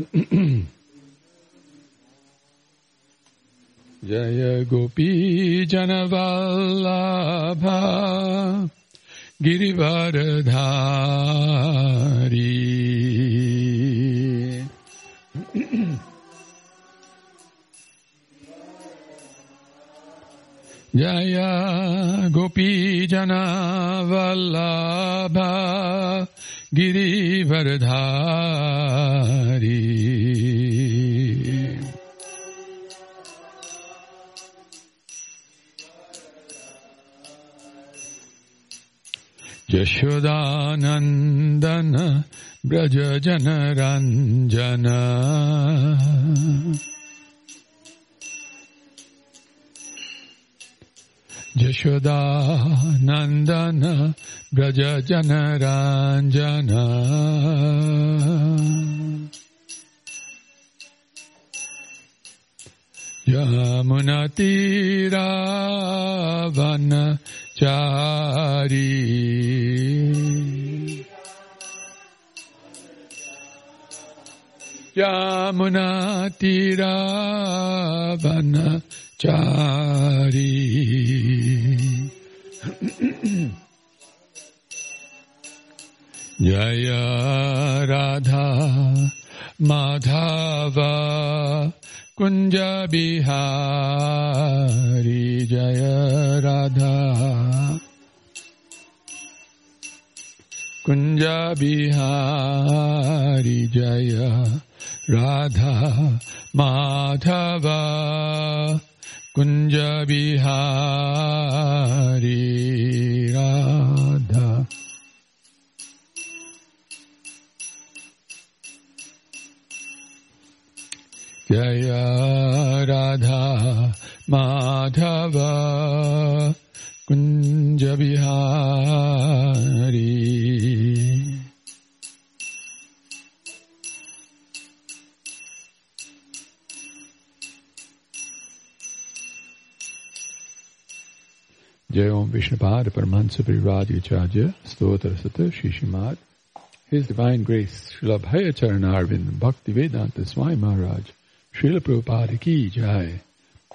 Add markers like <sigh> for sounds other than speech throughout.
<clears throat> जय गोपी जनवल्लभ गिरिवरधारी। <clears throat> जय गोपी जनवल्लभ गिरिवरधारी। यशोदानन्दन व्रज जनरञ्जन यशोदानन्दन व्रज जनरञ्जन यमुनतीरावन चारी यमुनतीरावन चारी जय राधा माधव कुञ्ज बिहारी जय राधा कुञ्ज बिहारी जय राधा माधव कुञ्ज बिहारी राधा जय राधा माधव कुञ्ज बिहारी जय ओम विष्णुपाद परमहंस परिवार्याचार्य स्तोत्र सत Shri श्रीमad His Divine Grace Srila Bhaya Charanarvind Bhakti Vedanta Swami Maharaj Srila Prabhupada Ki Jai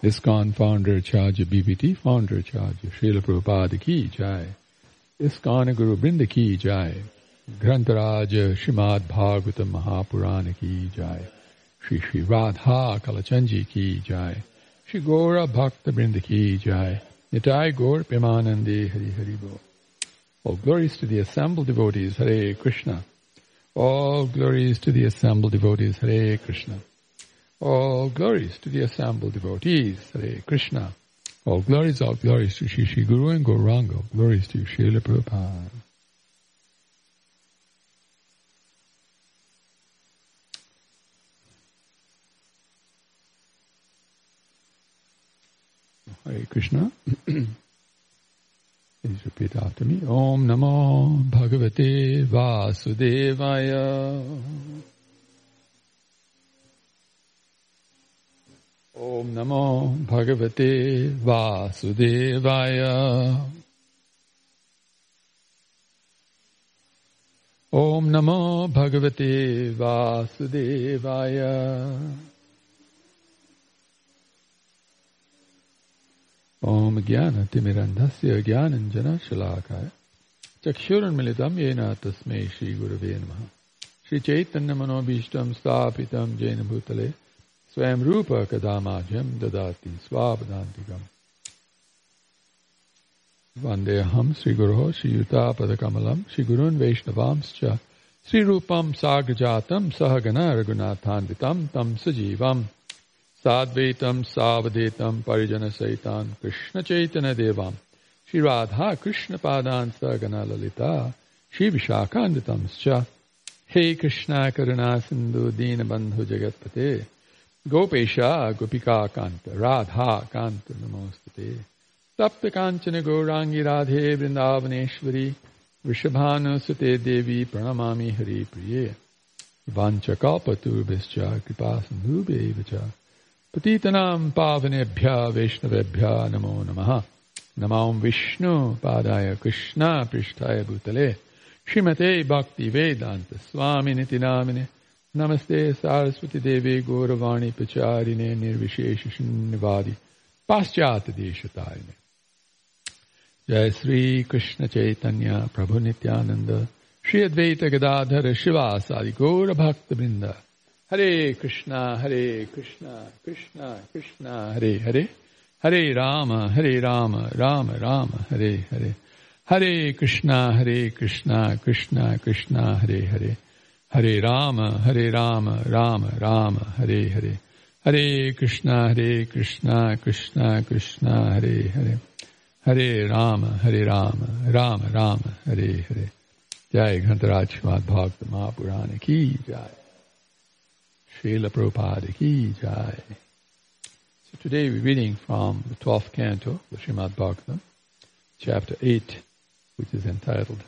ISKCON Founder Acharya BBT Founder Acharya Srila Prabhupada Ki Jai ISKCON Guru Brinda Ki Jai Grantharaja Srimad Bhagavatam Mahapurana Ki Jai Shri Shri Radha Kalachanji Ki Jai Shri Gora Bhakta Brinda Ki Jai Nitai Gaur Premanande Hari Hari Bo All glories to the assembled devotees, Hare Krishna. All glories to the assembled devotees, Hare Krishna. All glories to the assembled devotees, Hare Krishna. All glories, all glories to Shri Guru and Gauranga. Glories to Srila Prabhupada. Hare Krishna. <clears throat> Please repeat after me. Om Namo Bhagavate Vasudevaya. Om Namo Bhagavate Vasudevaya. Om Namo Bhagavate Vasudevaya. ओम ज्ञान तिमिरंधस्य ज्ञानंजना शलाकाय। चक्षुरुन्मिलितम ये न नम। श्री चैतन्य मनोभीष्ट स्थापित जैन भूतले स्वयं रूप कदामाजं ददाति स्वापदान्तिकम् वन्देऽहं श्रीगुरोः श्रीयुतापदकमलं, श्रीगुरून् वैष्णवांश्च, श्रीरूपं सह सहगण रघुनाथान्वित तम सजीवम्। साद्वैतम, सावधेतम परिजन सहितान कृष्ण चैतन्य देवाम श्री राधा कृष्ण पादान सगना ललिता, श्री विशाखान्वितम हे कृष्णा करुणा सिंधु दीन बंधु जगतपते। गोपेशा, गोपिका कांत, राधा कांत, नमोस्तुते। सप्त कांचन गौरांगी राधे, वृंदावनेश्वरी वृषभानुसुते देवी प्रणमा हरि प्रिय वाचकापतुभ्य कृपा सिंधु च। Sute Devi Pranamami Hari Priye Vanchakalpaturbhischa Kripa Sindhubhya Patitanam Pavanebhya Vaishnavebhya Namo Namaha. Namam Vishnu Padaya Krishna Prishtaya Bhutale. Shrimate Bhakti Vedanta Swami Nitinamine Namaste Saraswati Devi Gauravani Pacharine Nirvishesha Shunyavadi Paschat Deshatarine. Jai Sri Krishna Chaitanya Prabhu Nityananda Shri Advaita Gadadhara Srivasadi Gaura Bhakta Brinda Hare Krishna Hare Krishna Krishna Krishna Hare Hare Hare Rama Hare Rama Rama Rama Hare Hare Hare Krishna, Hare Krishna, Krishna Krishna, Hare Hare. Hare Rama, Hare Rama, Rama Rama, Hare Hare. Hare Krishna, Hare Krishna, Krishna Krishna, Hare Hare. Hare Rama, Hare Rama, Rama Rama, Hare Hare. Jai Grantharaj Srimad Bhagavad Mahapurana ki Jai. Srila Prabhupada ki Jai. So today we're reading from the 12th canto, the Srimad Bhagavatam, chapter 8, which is entitled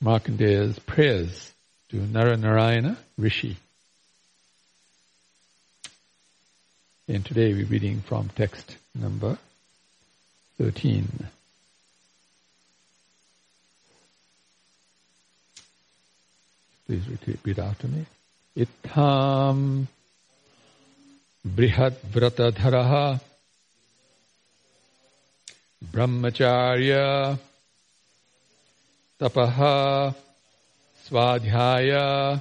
Markandeya's Prayers to Naranarayana Rishi. And today we're reading from text number 13. Please repeat after me. Itham Brihat Vratadharaha Brahmacharya Tapaha Swadhyaya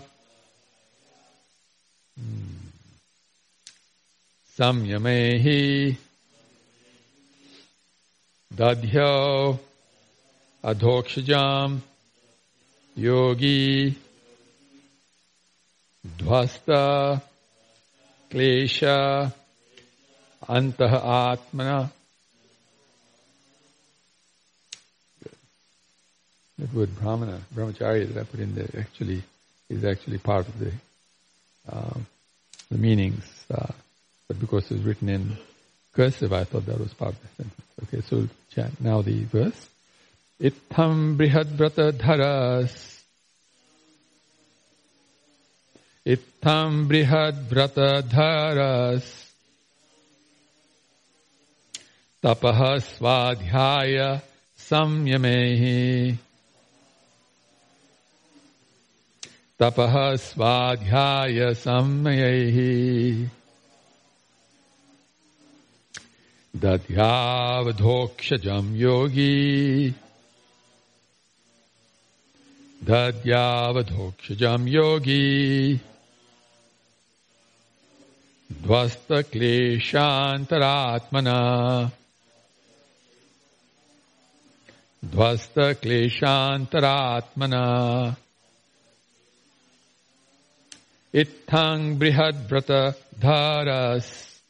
Samyamehi Dadhyo Adhokshajam Yogi Dvasta Klesha Antah Atmana That word brahmana, brahmacharya that I put in there actually is actually part of the uh, the meanings. Uh, but because it's written in cursive, I thought that was part of the sentence. Okay, so now the verse. Itham brihad brata dharas. इत्थं बृहद्व्रतधरस् तपः स्वाध्याय संयमेः। तपः स्वाध्याय संयैः दध्यावधोक्षजं योगी। दद्यावधोक्षजं योगी। ध्वस्तक्लेशान्तरात्मन। ध्वस्तक्लेशान्तरात्मन। इत्थाङ् बृहद्व्रत धारस्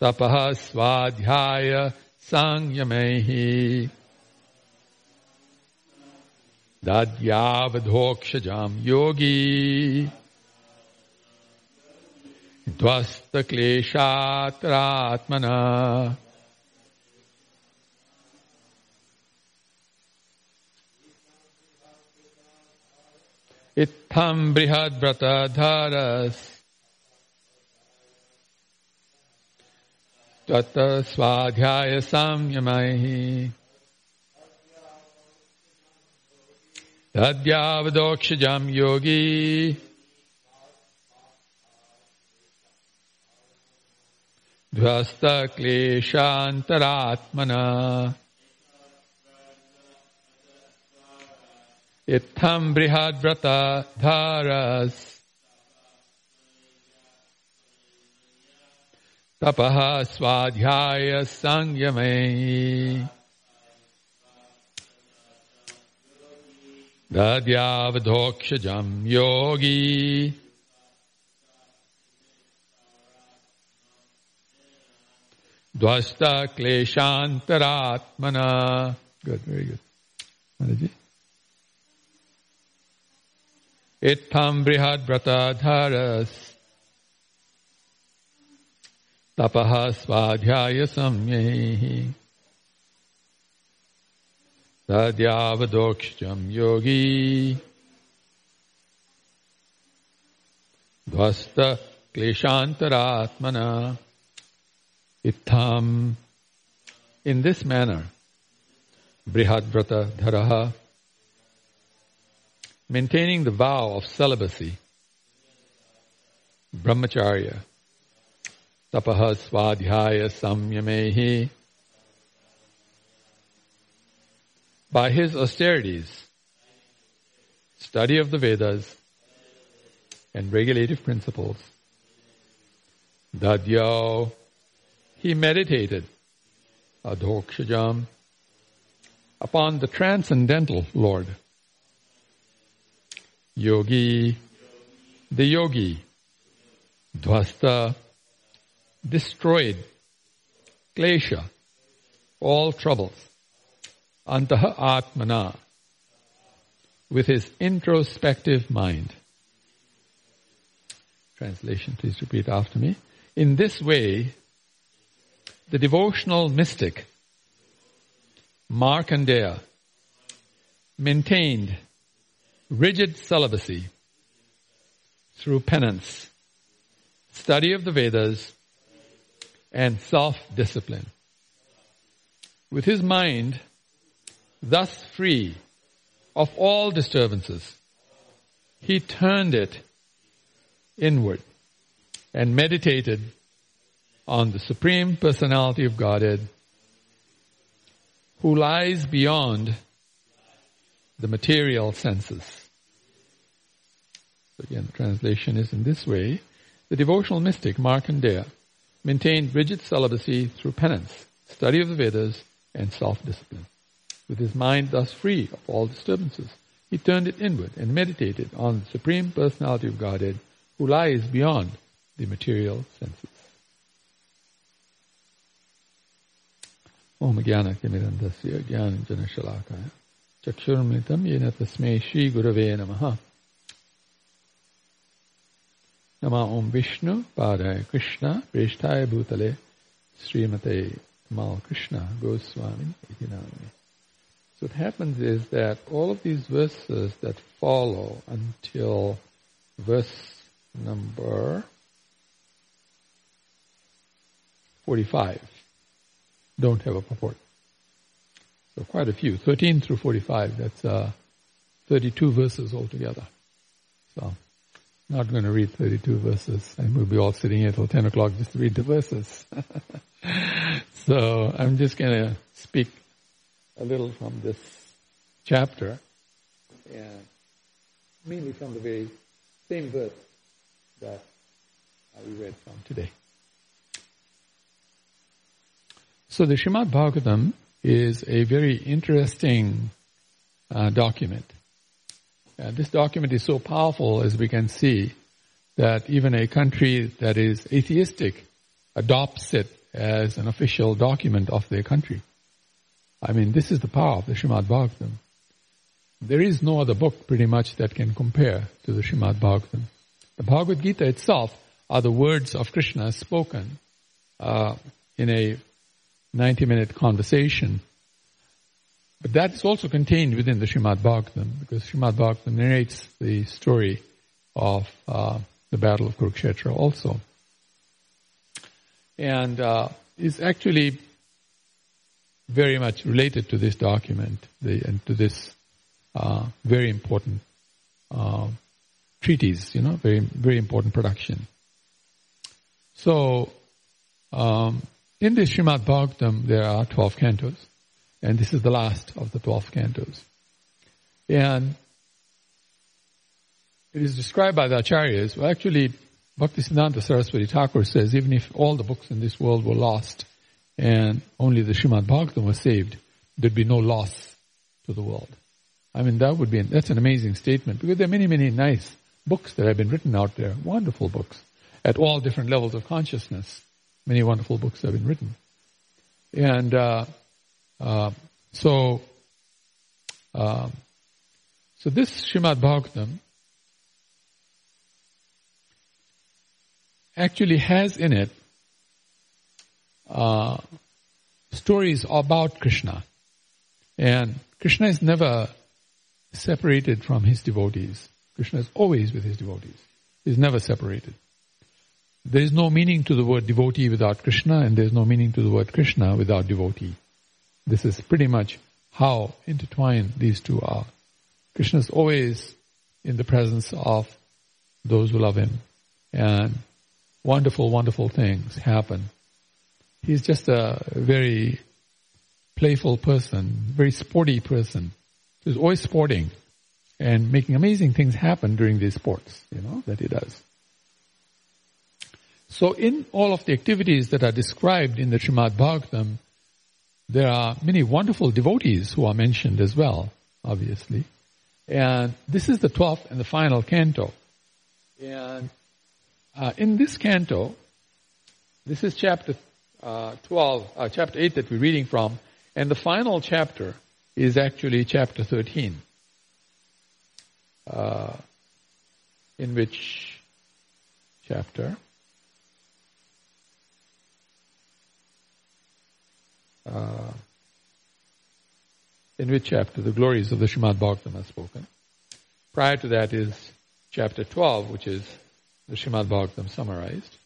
तपः स्वाध्याय साङ्गमैः दद्यावधोक्षजाम् योगी। द्वस्तक्लेशात्रात्मना इत्थं बृहद्व्रत धरस् त्वत् स्वाध्याय साम्यमाहि अद्यावदोक्षिजाम् योगी। ध्वस्तक्लेशान्तरात्मन। इत्थं बृहद्व्रत धारस्। तपः स्वाध्याय संयमे। दद्यावधोक्षजं योगी। Vrata dharas. Tapaha swadhyaya sangyame. Dadyavadhokshajam yogi. Dvasta kleshantaratmana. Good, very good. Manaji. Ittam brihad bratadharas tapaha svadhyaya samyehi tadyavadoksham yogi dvasta kleshantaratmana ittam in this manner brihadvrata dharaha maintaining the vow of celibacy, brahmacharya, tapaha swadhyaya samyamehi, by his austerities, study of the Vedas, and regulative principles, dadyo, he meditated, adhokshajam, upon the transcendental Lord, yogi, the yogi, dvasta, destroyed, klesha, all troubles, antaha atmana, with his introspective mind. Translation, please repeat after me. In this way, the devotional mystic, Markandeya, maintained rigid celibacy through penance, study of the Vedas, and self-discipline. With his mind thus free of all disturbances, he turned it inward and meditated on the Supreme Personality of Godhead who lies beyond the material senses. Again, the translation is in this way. The devotional mystic Markandeya maintained rigid celibacy through penance, study of the Vedas, and self-discipline. With his mind thus free of all disturbances, he turned it inward and meditated on the Supreme Personality of Godhead who lies beyond the material senses. Om Jnana Timirandasya Jnana Jana Shalakaya चक्षुर्मृतम ये न तस्मै श्री गुरवे नमः नमा ओम विष्णु पादाय कृष्ण प्रेष्ठाय भूतले श्रीमते Mal Krishna Goswami Itinami. So what happens is that all of these verses that follow until verse number 45 don't have a purport. So quite a few, 13 through 45. That's uh, 32 verses altogether. So not going to read 32 verses, and we'll be all sitting here till 10 o'clock just to read the verses. <laughs> so I'm just going to speak a little from this chapter, mainly from the very same verse that we read from today. So the Shrimad Bhagavatam is a very interesting uh, document. Uh, this document is so powerful, as we can see, that even a country that is atheistic adopts it as an official document of their country. I mean, this is the power of the Srimad Bhagavatam. There is no other book pretty much that can compare to the Srimad Bhagavatam. The Bhagavad Gita itself are the words of Krishna spoken uh, in a 90 minute conversation. But that is also contained within the Srimad Bhagavatam because Srimad Bhagavatam narrates the story of uh, the Battle of Kurukshetra also. And uh, is actually very much related to this document the, and to this uh, very important uh, treatise, you know, very very important production. So um, in the Srimad Bhagavatam, there are 12 cantos, and this is the last of the 12 cantos. And it is described by the Acharyas, well actually, Bhaktisiddhanta Saraswati Thakur says, even if all the books in this world were lost, and only the Srimad Bhagavatam was saved, there'd be no loss to the world. I mean, that would be, that's an amazing statement, because there are many, many nice books that have been written out there, wonderful books, at all different levels of consciousness. Many wonderful books have been written. And uh, uh, so, uh, so this Shrimad Bhagavatam actually has in it uh, stories about Krishna. And Krishna is never separated from his devotees. Krishna is always with his devotees. He's never separated. There is no meaning to the word devotee without Krishna, and there is no meaning to the word Krishna without devotee. This is pretty much how intertwined these two are. Krishna is always in the presence of those who love him. And wonderful, wonderful things happen. He's just a very playful person, very sporty person. He's always sporting and making amazing things happen during these sports, you know, that he does. So in all of the activities that are described in the Srimad Bhagavatam, there are many wonderful devotees who are mentioned as well, obviously. And this is the 12th and the final canto. And uh, in this canto, this is chapter uh, 12, uh, chapter 8 that we're reading from, and the final chapter is actually chapter 13, uh, in which chapter? Uh, in which chapter the glories of the Srimad Bhagavatam are spoken. Prior to that is chapter 12, which is the Srimad Bhagavatam summarized.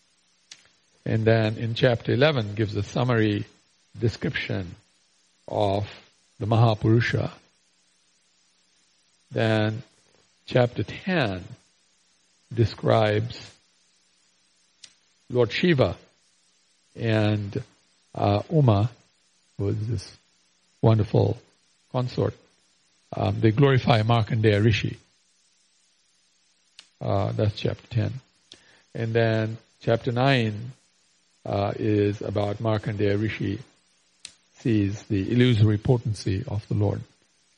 And then in chapter 11 gives a summary description of the Mahapurusha. Then chapter 10 describes Lord Shiva and uh, Uma, is this wonderful consort. Um, they glorify Markandeya Rishi. Uh, that's chapter 10. And then chapter 9 uh, is about Markandeya Rishi sees the illusory potency of the Lord.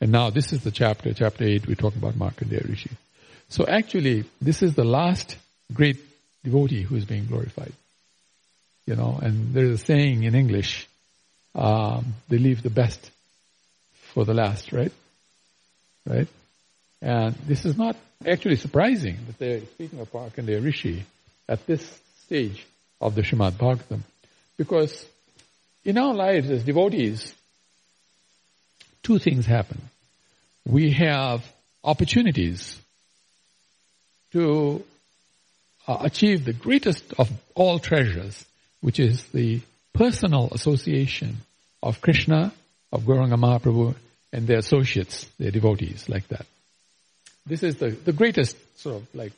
And now this is the chapter, chapter 8, we talk about Markandeya Rishi. So actually, this is the last great devotee who is being glorified. You know, and there's a saying in English, um, they leave the best for the last, right? Right? And this is not actually surprising that they're speaking of Markandeya Rishi at this stage of the Srimad Bhagavatam. Because in our lives as devotees, two things happen. We have opportunities to uh, achieve the greatest of all treasures, which is the personal association of Krishna, of Gauranga Mahaprabhu, and their associates, their devotees, like that. This is the, the greatest sort of like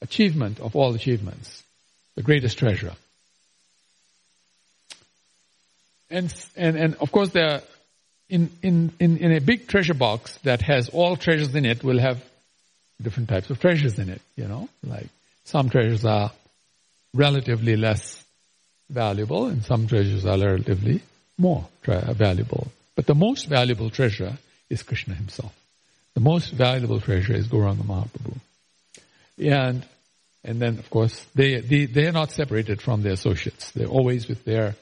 achievement of all achievements, the greatest treasure. And, and, and of course there, in, in, in, in a big treasure box that has all treasures in it will have different types of treasures in it, you know, like some treasures are relatively less valuable and some treasures are relatively more tra- valuable. But the most valuable treasure is Krishna himself. The most valuable treasure is Gauranga Mahaprabhu. And, and then of course, they, they, they are not separated from their associates. They're always with their,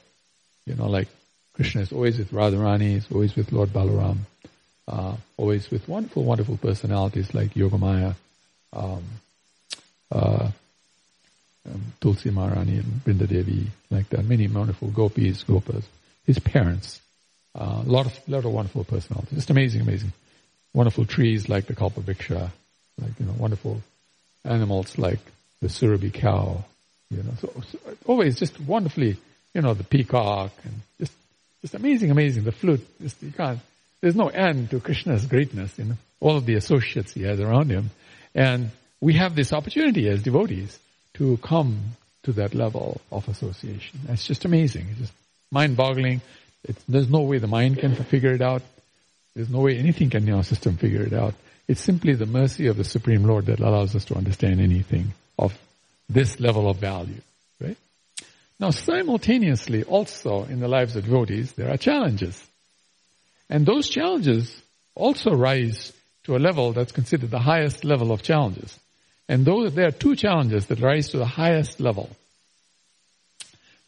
you know, like Krishna is always with Radharani, is always with Lord Balaram, uh, always with wonderful, wonderful personalities like Yogamaya, um, uh, um, Tulsi Maharani and Brinda Devi, like that. Many wonderful gopis, gopas. His parents, a uh, lot of lot of wonderful personalities. Just amazing, amazing. Wonderful trees like the Kalpavriksha, like you know, wonderful animals like the Surabhi cow. You know, so, so always just wonderfully, you know, the peacock and just just amazing, amazing. The flute, just you can't. There's no end to Krishna's greatness. You know, all of the associates he has around him, and we have this opportunity as devotees to come to that level of association. It's just amazing. It's just mind-boggling. There's no way the mind can figure it out. There's no way anything can in our system figure it out. It's simply the mercy of the Supreme Lord that allows us to understand anything of this level of value, right? Now simultaneously also in the lives of devotees, there are challenges. And those challenges also rise to a level that's considered the highest level of challenges. And those, there are two challenges that rise to the highest level.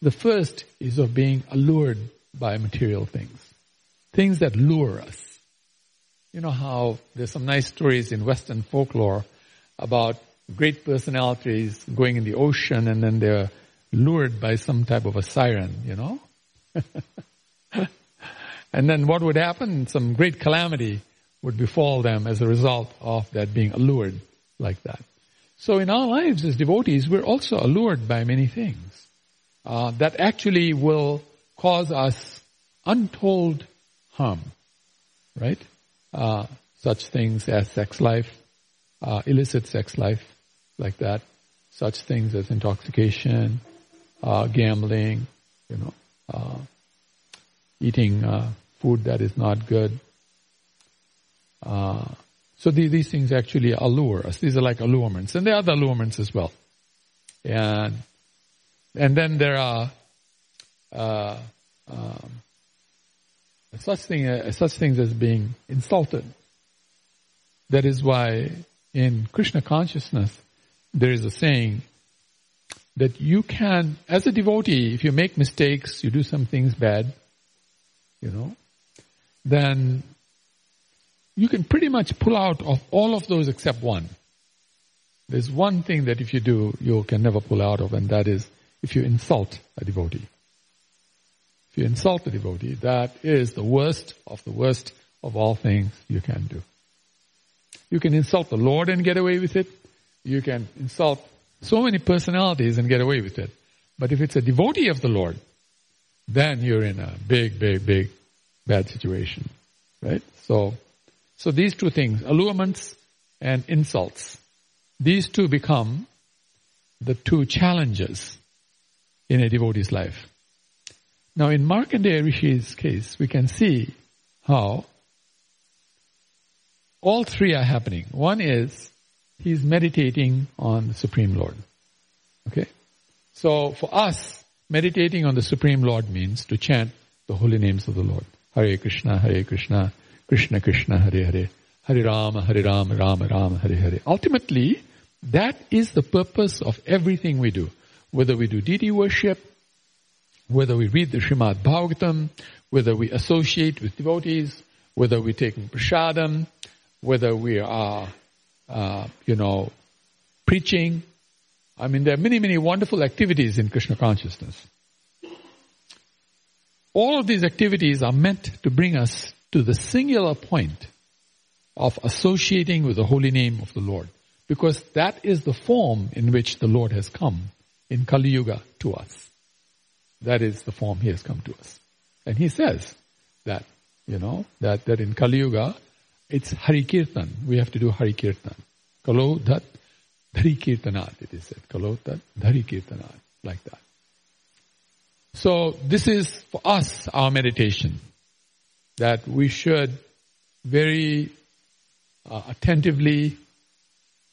The first is of being allured by material things. Things that lure us. You know how there's some nice stories in Western folklore about great personalities going in the ocean and then they're lured by some type of a siren, you know? <laughs> and then what would happen? Some great calamity would befall them as a result of that being allured like that. So in our lives as devotees, we're also allured by many things uh, that actually will cause us untold harm, right? Uh, such things as sex life, uh, illicit sex life, like that. Such things as intoxication, uh, gambling, you know, uh, eating uh, food that is not good. So these, these things actually allure us. These are like allurements, and there are other allurements as well. And and then there are uh, um, such thing uh, such things as being insulted. That is why in Krishna consciousness there is a saying that you can, as a devotee, if you make mistakes, you do some things bad, you know, then you can pretty much pull out of all of those except one. There's one thing that if you do, you can never pull out of, and that is if you insult a devotee. If you insult a devotee, that is the worst of the worst of all things you can do. You can insult the Lord and get away with it. You can insult so many personalities and get away with it. But if it's a devotee of the Lord, then you're in a big, big, big bad situation. Right? So, so these two things, allurements and insults, these two become the two challenges in a devotee's life. Now in Markandeya Rishi's case, we can see how all three are happening. One is he's meditating on the Supreme Lord. Okay? So for us, meditating on the Supreme Lord means to chant the holy names of the Lord. Hare Krishna, Hare Krishna, Krishna Krishna, Hare Hare, Hare Rama, Hare Rama, Rama Rama, Hare Hare. Ultimately, that is the purpose of everything we do. Whether we do deity worship, whether we read the Srimad Bhagavatam, whether we associate with devotees, whether we take prasadam, whether we are, uh, you know, preaching. I mean, there are many, many wonderful activities in Krishna consciousness. All of these activities are meant to bring us to the singular point of associating with the holy name of the Lord. Because that is the form in which the Lord has come in Kali Yuga to us. That is the form He has come to us. And He says that, you know, that, that in Kali Yuga, it's Hari Kirtan. We have to do Hari Kirtan. Kalo Dhat Dhari it is said. Kalo Dhat Dhari. Like that. So this is for us our meditation. That we should very uh, attentively,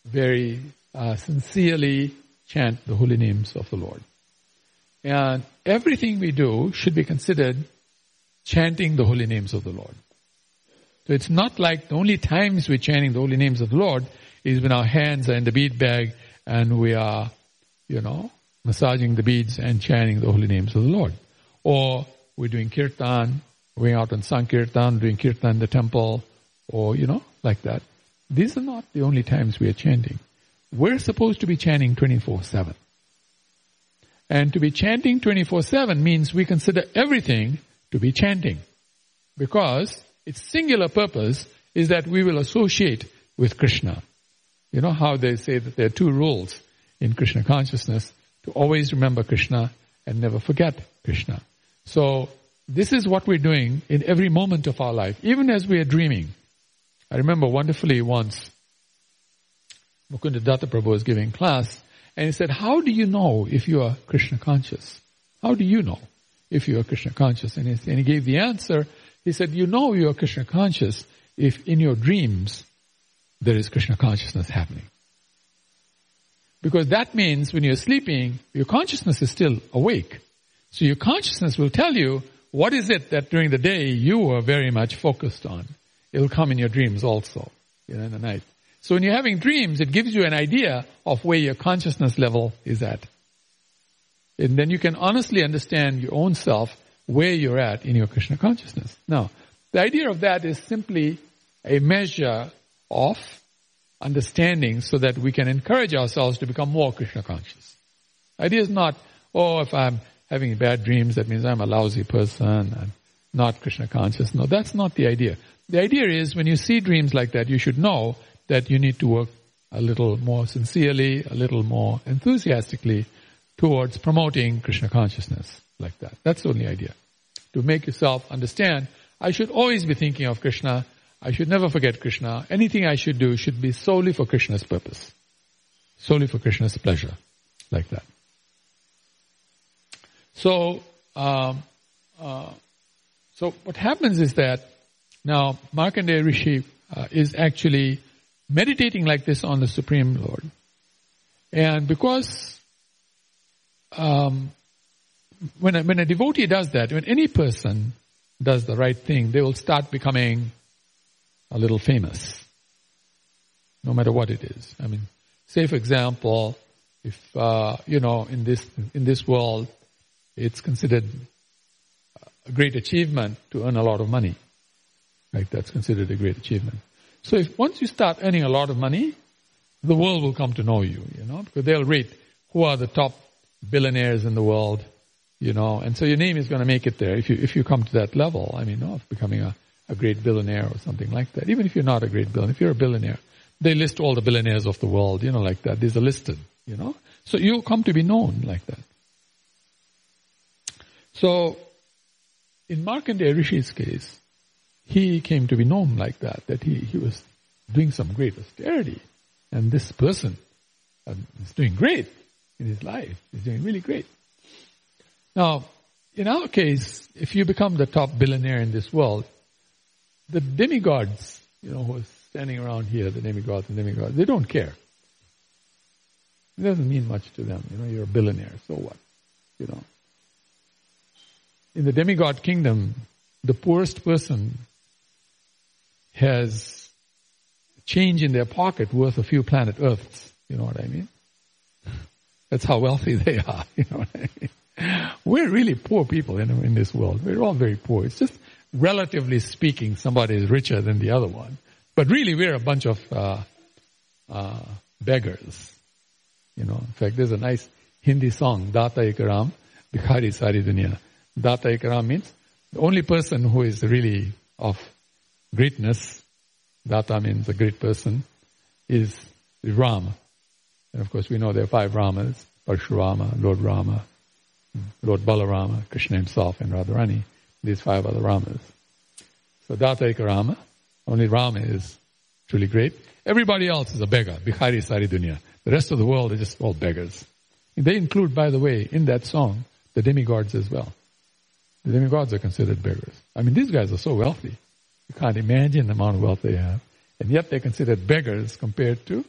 very uh, sincerely chant the holy names of the Lord. And everything we do should be considered chanting the holy names of the Lord. So it's not like the only times we're chanting the holy names of the Lord is when our hands are in the bead bag and we are, you know, massaging the beads and chanting the holy names of the Lord. Or we're doing kirtan, going out on Sankirtan, doing kirtan in the temple, or, you know, like that. These are not the only times we are chanting. We're supposed to be chanting 24-7. And to be chanting 24-7 means we consider everything to be chanting. Because its singular purpose is that we will associate with Krishna. You know how they say that there are two rules in Krishna consciousness to always remember Krishna and never forget Krishna. So this is what we're doing in every moment of our life, even as we are dreaming. I remember wonderfully once Mukunda Datta Prabhu was giving class and he said, how do you know if you are Krishna conscious? How do you know if you are Krishna conscious? And he, and he gave the answer he said, you know you are Krishna conscious if in your dreams there is Krishna consciousness happening. Because that means when you're sleeping, your consciousness is still awake. So your consciousness will tell you what is it that during the day you are very much focused on. It'll come in your dreams also, you know, in the night. So when you're having dreams, it gives you an idea of where your consciousness level is at. And then you can honestly understand your own self where you're at in your Krishna consciousness. Now, the idea of that is simply a measure of understanding so that we can encourage ourselves to become more Krishna conscious. Idea is not, oh, if I'm having bad dreams, that means I'm a lousy person I'm not Krishna conscious. No, that's not the idea. The idea is when you see dreams like that, you should know that you need to work a little more sincerely, a little more enthusiastically towards promoting Krishna consciousness like that. That's the only idea. To make yourself understand, I should always be thinking of Krishna. I should never forget Krishna. Anything I should do should be solely for Krishna's purpose. Solely for Krishna's pleasure. Like that. So, um, uh, so what happens is that now Markandeya Rishi uh, is actually meditating like this on the Supreme Lord. And because um, when, a, when a devotee does that, when any person does the right thing, they will start becoming a little famous. No matter what it is. I mean, say for example, if, uh, you know, in this, in this world, it's considered a great achievement to earn a lot of money. Right? That's considered a great achievement. So if once you start earning a lot of money, the world will come to know you, you know, because they'll rate who are the top billionaires in the world, you know, and so your name is going to make it there if you, if you come to that level, I mean, of becoming a, a great billionaire or something like that. Even if you're not a great billionaire, if you're a billionaire, they list all the billionaires of the world, you know, like that. These are listed, you know. So you'll come to be known like that. So, in Markandeya Rishi's case, he came to be known like that, that he, he was doing some great austerity. And this person um, is doing great in his life. He's doing really great. Now, in our case, if you become the top billionaire in this world, the demigods, you know, who are standing around here, the demigods and demigods, they don't care. It doesn't mean much to them. You know, you're a billionaire, so what? You know. In the demigod kingdom, the poorest person has change in their pocket worth a few planet Earths. You know what I mean? That's how wealthy <laughs> they are. You know what I mean? We're really poor people in, in this world. We're all very poor. It's just relatively speaking, somebody is richer than the other one. But really, we're a bunch of uh, uh, beggars. You know, in fact, there's a nice Hindi song, Data Ikaram, Bhikhari Sari Dunya. Data Ikaram means the only person who is really of greatness, Data means a great person, is Rama. And of course we know there are five Ramas, Parshurama, Lord Rama, hmm, Lord Balarama, Krishna himself, and Radharani, these five other Ramas. So Dataika Rama, only Rama is truly great. Everybody else is a beggar, Bhikhari Sari Dunya. The rest of the world is just all beggars. They include, by the way, in that song, the demigods as well. The demigods are considered beggars. I mean, these guys are so wealthy. You can't imagine the amount of wealth they have. And yet they're considered beggars compared to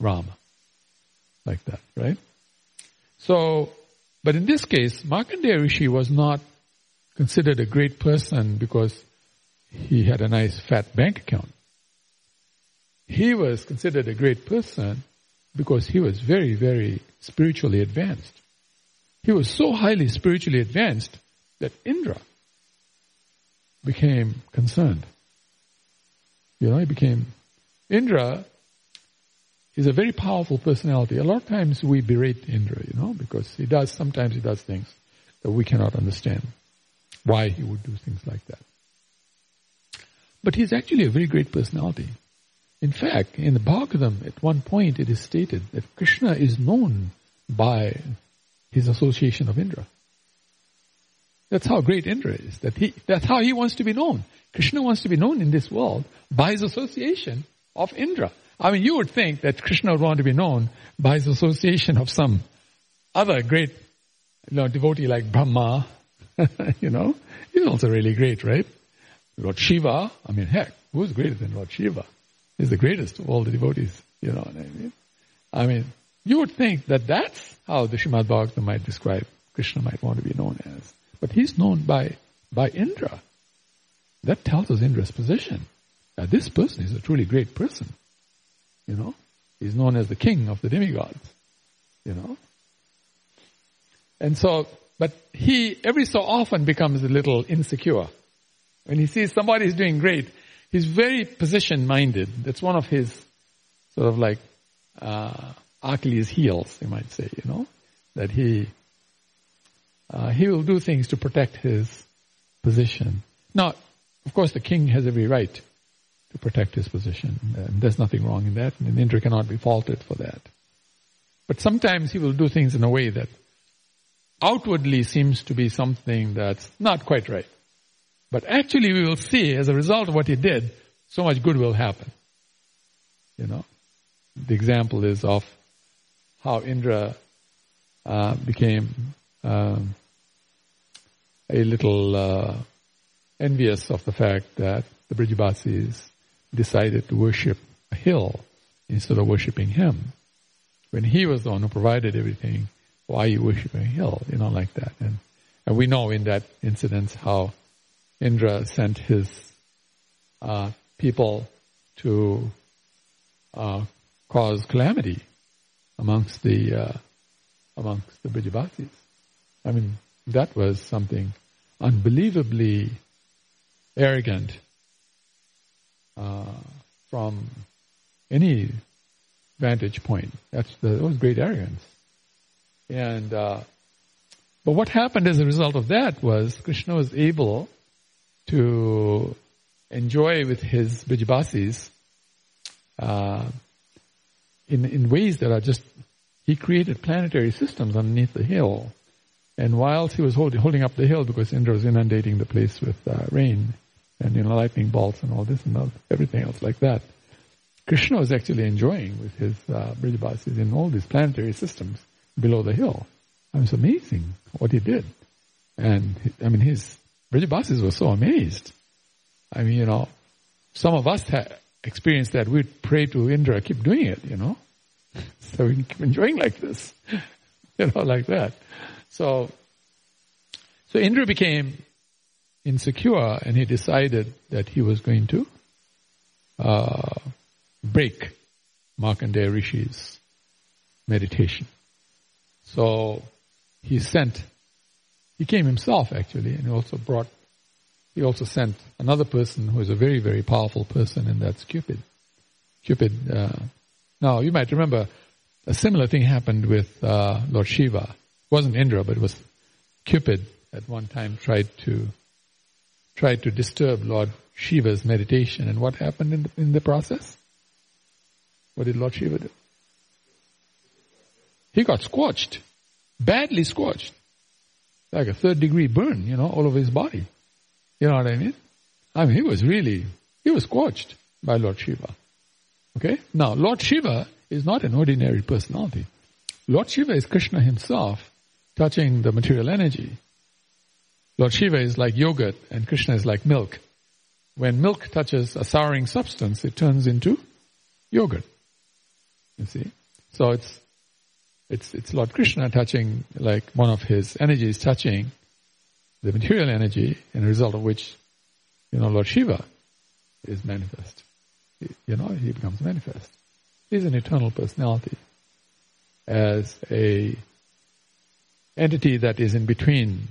Rama. Like that, right? So, but in this case, Markandeya Rishi was not considered a great person because he had a nice fat bank account. He was considered a great person because he was very, very spiritually advanced. He was so highly spiritually advanced that Indra became concerned. You know, he became, Indra is a very powerful personality. A lot of times we berate Indra, you know, because he does, sometimes he does things that we cannot understand why he would do things like that. But he's actually a very great personality. In fact, in the Bhagavatam, at one point it is stated that Krishna is known by his association of Indra. That's how great Indra is. That he, that's how he wants to be known. Krishna wants to be known in this world by his association of Indra. I mean, you would think that Krishna would want to be known by his association of some other great, you know, devotee like Brahma. <laughs> you know, he's also really great, right? Lord Shiva. I mean, heck, who's greater than Lord Shiva? He's the greatest of all the devotees. You know what I mean? I mean, you would think that that's how the Srimad Bhagavatam might describe Krishna might want to be known as. But he's known by, by Indra. That tells us Indra's position. Now this person is a truly great person. You know? He's known as the king of the demigods. You know? And so, but he every so often becomes a little insecure. When he sees somebody is doing great, he's very position minded. That's one of his sort of like uh, Achilles' heels, you might say, you know, that he uh, he will do things to protect his position. Now, of course, the king has every right to protect his position, and there's nothing wrong in that, and Indra cannot be faulted for that. But sometimes he will do things in a way that outwardly seems to be something that's not quite right. But actually we will see as a result of what he did, so much good will happen. You know, the example is of how Indra uh, became um, a little uh, envious of the fact that the Brijabasis decided to worship a hill instead of worshipping him. When he was the one who provided everything, why are you worshiping a hill? You know, like that. And, and we know in that incident how Indra sent his uh, people to uh, cause calamity amongst the uh, amongst the Brijabasis. I mean, that was something unbelievably arrogant uh, from any vantage point. That's the, that was great arrogance. And uh, but what happened as a result of that was Krishna was able to enjoy with his Brijabasis uh, in in ways that are just he created planetary systems underneath the hill. And whilst he was hold, holding up the hill because Indra was inundating the place with uh, rain and you know lightning bolts and all this and all, everything else like that, Krishna was actually enjoying with his uh, Brijabasis in all these planetary systems below the hill. I it's amazing what he did. And I mean, his Brijabasis were so amazed. I mean, you know, some of us have experienced that. We'd pray to Indra, keep doing it, you know. <laughs> so we can keep enjoying like this, <laughs> you know, like that. So, so Indra became insecure and he decided that he was going to uh, break Markandeya Rishi's meditation. So he sent, he came himself actually, and he also brought, he also sent another person who is a very, very powerful person, and that's Cupid. Cupid, uh, now you might remember a similar thing happened with uh, Lord Shiva. It wasn't Indra, but it was Cupid at one time tried to, tried to disturb Lord Shiva's meditation, and what happened in the, in the process? What did Lord Shiva do? He got scorched, badly scorched, like a third degree burn, you know, all over his body. You know what I mean? I mean, he was really, he was scorched by Lord Shiva. Okay? Now, Lord Shiva is not an ordinary personality. Lord Shiva is Krishna himself touching the material energy. Lord Shiva is like yogurt and Krishna is like milk. When milk touches a souring substance, it turns into yogurt. You see? So it's it's, it's Lord Krishna touching, like one of his energies touching the material energy, in a result of which, you know, Lord Shiva is manifest. You know, he becomes manifest. He's an eternal personality as a entity that is in between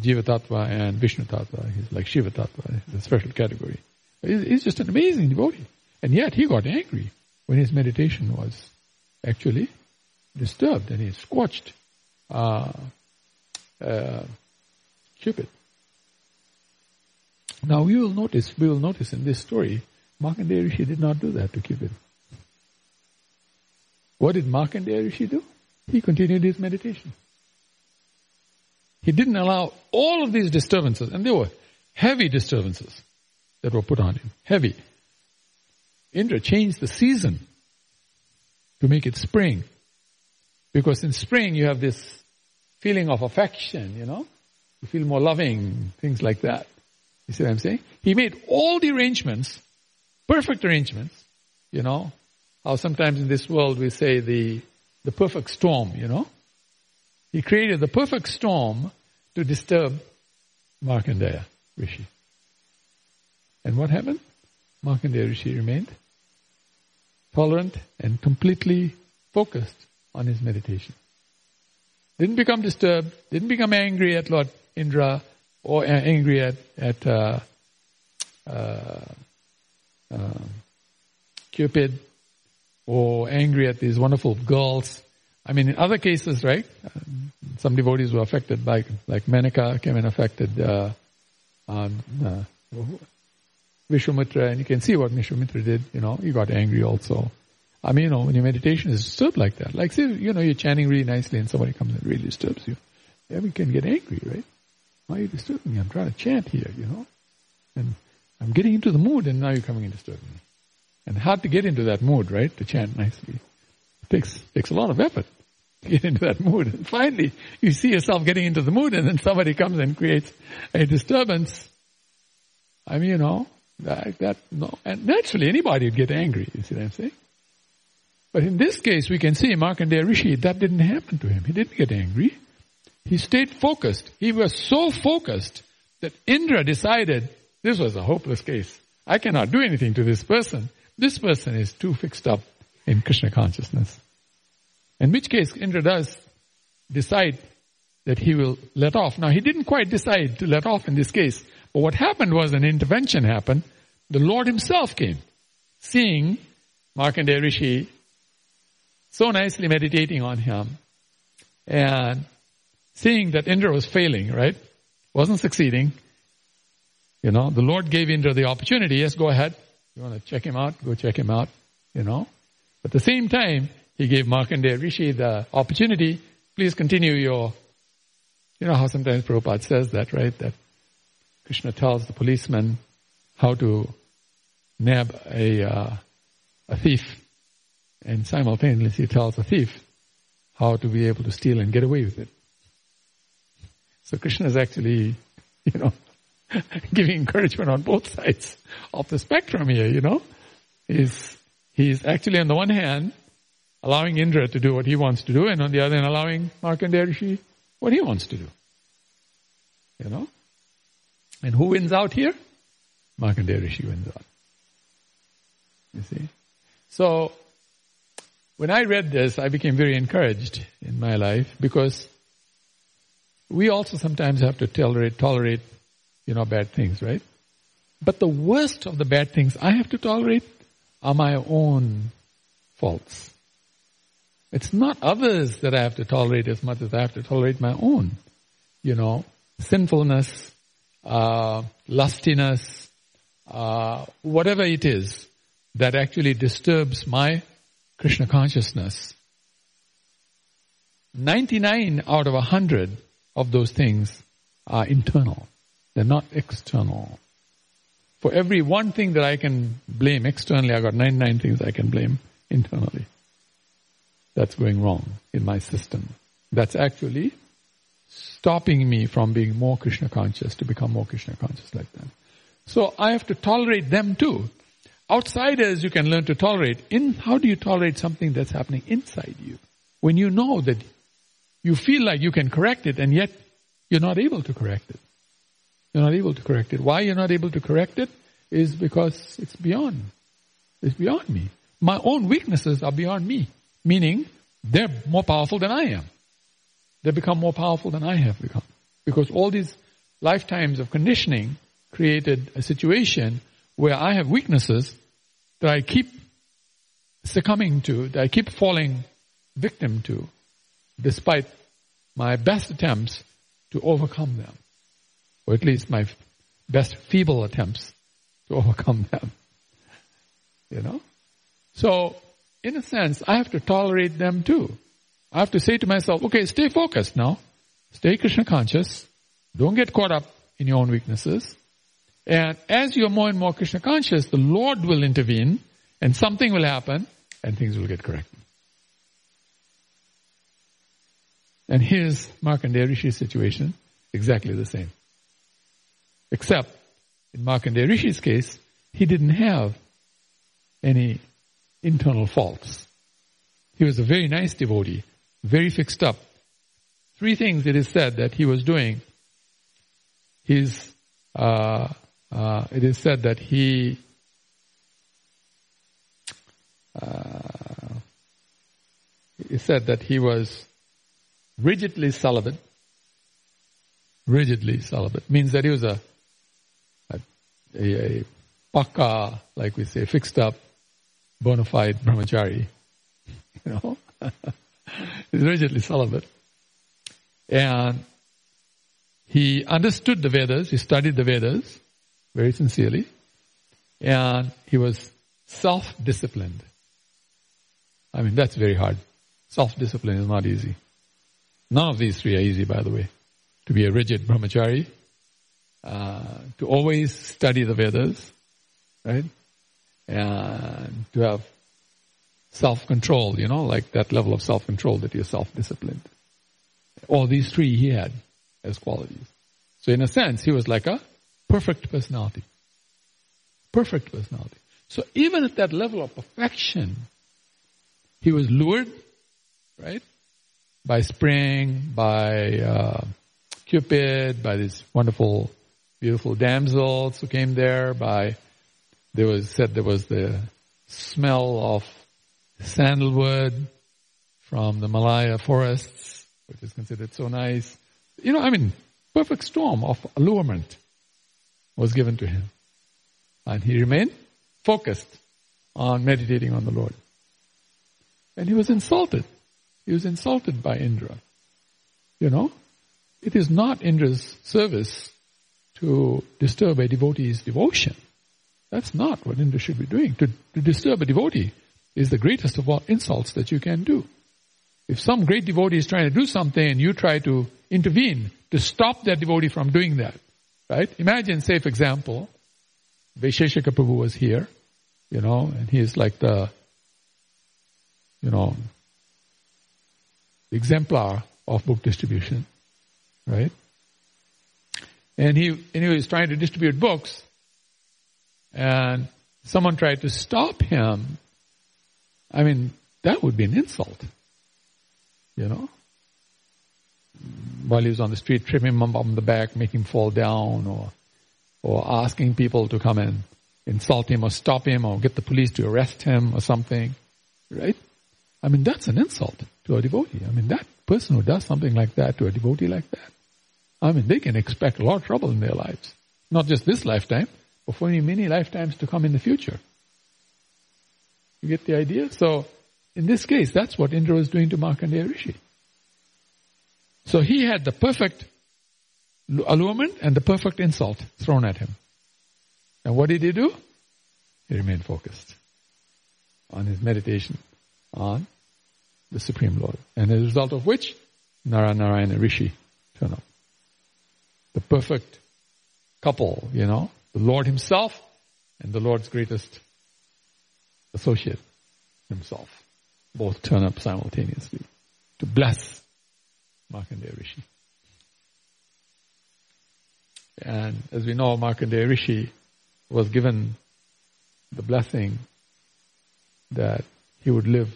Jiva Tattva and Vishnu Tattva. He's like Shiva Tattva. A special category. He's just an amazing devotee. And yet he got angry when his meditation was actually disturbed and he scorched uh, uh, Cupid. Now we will notice, we will notice in this story, Markandeya Rishi did not do that to Cupid. What did Markandeya Rishi do? He continued his meditation. He didn't allow all of these disturbances, and they were heavy disturbances that were put on him. Heavy. Indra changed the season to make it spring. Because in spring you have this feeling of affection, you know? You feel more loving, things like that. You see what I'm saying? He made all the arrangements, perfect arrangements, you know? How sometimes in this world we say the, the perfect storm, you know? He created the perfect storm to disturb Markandeya Rishi. And what happened? Markandeya Rishi remained tolerant and completely focused on his meditation. Didn't become disturbed, didn't become angry at Lord Indra or angry at, at uh, uh, uh, Cupid. or angry at these wonderful girls. I mean, in other cases, right? Some devotees were affected by, like Menaka came and affected uh, uh, Vishwamitra, and you can see what Vishwamitra did. You know, he got angry also. I mean, you know, when your meditation is disturbed like that, like say, you know, you're chanting really nicely and somebody comes and really disturbs you, then we can get angry, right? Why are you disturbing me? I'm trying to chant here, you know? And I'm getting into the mood and now you're coming and disturbing me. And hard to get into that mood, right? To chant nicely. Takes, takes a lot of effort to get into that mood. And finally, you see yourself getting into the mood and then somebody comes and creates a disturbance. I mean, you know, that, that no. And naturally anybody would get angry, you see what I'm saying? But in this case, we can see Markandeya Rishi, that didn't happen to him. He didn't get angry. He stayed focused. He was so focused that Indra decided this was a hopeless case. I cannot do anything to this person. This person is too fixed up in Krishna consciousness. In which case, Indra does decide that he will let off. Now, he didn't quite decide to let off in this case, but what happened was an intervention happened. The Lord himself came, seeing Markandeya Rishi so nicely meditating on him and seeing that Indra was failing, right? Wasn't succeeding. You know, the Lord gave Indra the opportunity. Yes, go ahead. You want to check him out? Go check him out. You know. At the same time, he gave Markandeya Rishi the opportunity. Please continue your, you know how sometimes Prabhupada says that, right? That Krishna tells the policeman how to nab a, uh, a thief and simultaneously he tells the thief how to be able to steal and get away with it. So Krishna is actually, you know, <laughs> giving encouragement on both sides of the spectrum here, you know. He's, he's actually on the one hand allowing Indra to do what he wants to do and on the other hand allowing Markandeya Rishi what he wants to do. You know? And who wins out here? Markandeya Rishi wins out. You see? So, when I read this, I became very encouraged in my life because we also sometimes have to tolerate, tolerate, you know, bad things, right? But the worst of the bad things I have to tolerate are my own faults. It's not others that I have to tolerate as much as I have to tolerate my own, you know, sinfulness, uh, lustiness, uh, whatever it is that actually disturbs my Krishna consciousness, 99 out of 100 of those things are internal. They're not external. For every one thing that I can blame externally, I got 99 things I can blame internally. That's going wrong in my system. That's actually stopping me from being more Krishna conscious to become more Krishna conscious like that. So I have to tolerate them too. Outsiders you can learn to tolerate. In how do you tolerate something that's happening inside you? When you know that you feel like you can correct it and yet you're not able to correct it. You're not able to correct it. Why you're not able to correct it is because it's beyond. It's beyond me. My own weaknesses are beyond me. Meaning, they're more powerful than I am. They become more powerful than I have become. Because all these lifetimes of conditioning created a situation where I have weaknesses that I keep succumbing to, that I keep falling victim to, despite my best attempts to overcome them. Or at least my best feeble attempts to <laughs> overcome them. You know? So, in a sense, I have to tolerate them too. I have to say to myself, okay, stay focused now. Stay Krishna conscious. Don't get caught up in your own weaknesses. And as you're more and more Krishna conscious, the Lord will intervene and something will happen and things will get corrected. And here's Markandeya Rishi's situation, exactly the same. Except, in Markandeya Rishi's case, he didn't have any internal faults. He was a very nice devotee, very fixed up. Three things it is said that he was doing. His uh, uh, it is said that he uh, it said that he was rigidly celibate. Rigidly celibate means that he was a a, a, a paka, like we say, fixed up bona fide brahmachari. <laughs> You know? <laughs> He's rigidly celibate. And he understood the Vedas, he studied the Vedas very sincerely, and he was self-disciplined. I mean, that's very hard. Self-discipline is not easy. None of these three are easy, by the way. To be a rigid brahmachari, uh, to always study the Vedas, right? And to have self-control, you know, like that level of self-control that you're self-disciplined. All these three he had as qualities. So in a sense, he was like a perfect personality. Perfect personality. So even at that level of perfection, he was lured, right? By spring, by uh, Cupid, by these wonderful, beautiful damsels who came there, by, there was said there was the smell of sandalwood from the Malaya forests, which is considered so nice. You know, I mean, perfect storm of allurement was given to him. And he remained focused on meditating on the Lord. And he was insulted. He was insulted by Indra. You know, it is not Indra's service to disturb a devotee's devotion. That's not what Indra should be doing. To, to disturb a devotee is the greatest of all insults that you can do. If some great devotee is trying to do something and you try to intervene to stop that devotee from doing that, right? Imagine, say, for example, Vaisheshika Prabhu was here, you know, and he is like the, you know, exemplar of book distribution, right? And he, and he was trying to distribute books, and someone tried to stop him I mean, that would be an insult. You know? While he was on the street, tripping him on the back, making him fall down, or, or asking people to come and insult him or stop him or get the police to arrest him or something. Right? I mean, that's an insult to a devotee. I mean, that person who does something like that to a devotee like that, I mean, they can expect a lot of trouble in their lives. Not just this lifetime, but for many lifetimes to come in the future. You get the idea? So, in this case, that's what Indra was doing to Markandeya Rishi. So he had the perfect allurement and the perfect insult thrown at him. And what did he do? He remained focused on his meditation on the Supreme Lord. And as a result of which, Nara Narayana Rishi turned up. The perfect couple, you know, the Lord himself and the Lord's greatest associate himself. Both turn up simultaneously to bless Markandeya Rishi. And as we know, Markandeya Rishi was given the blessing that he would live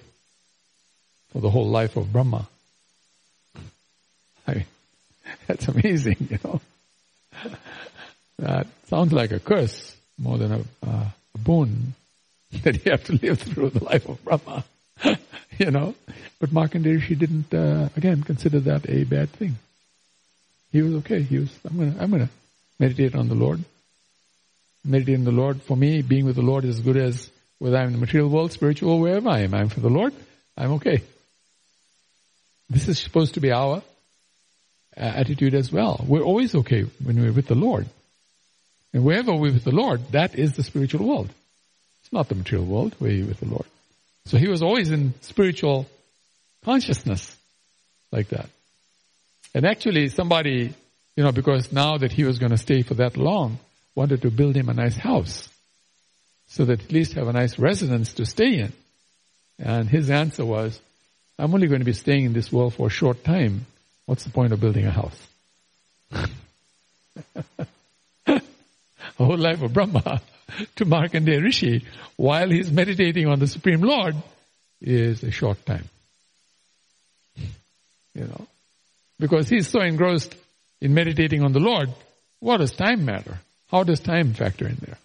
for the whole life of Brahma. <laughs> I mean, <laughs> that's amazing, you know. That sounds like a curse more than a, uh, a boon. <laughs> that you have to live through the life of Brahma. <laughs> you know? But Markandeya Rishi didn't, uh, again, consider that a bad thing. He was okay. He was, I'm gonna, I'm gonna meditate on the Lord. Meditate on the Lord. For me, being with the Lord is as good as whether I'm in the material world, spiritual, wherever I am. I'm for the Lord. I'm okay. This is supposed to be our uh, attitude as well. We're always okay when we're with the Lord. And wherever we're with the Lord, that is the spiritual world. It's not the material world where you with the Lord. So he was always in spiritual consciousness like that. And actually somebody, you know, because now that he was going to stay for that long, wanted to build him a nice house so that at least have a nice residence to stay in. And his answer was, I'm only going to be staying in this world for a short time. What's the point of building a house? <laughs> whole life of Brahma to Markandeya Rishi while he's meditating on the Supreme Lord is a short time. You know, because he's so engrossed in meditating on the Lord, what does time matter? How does time factor in there?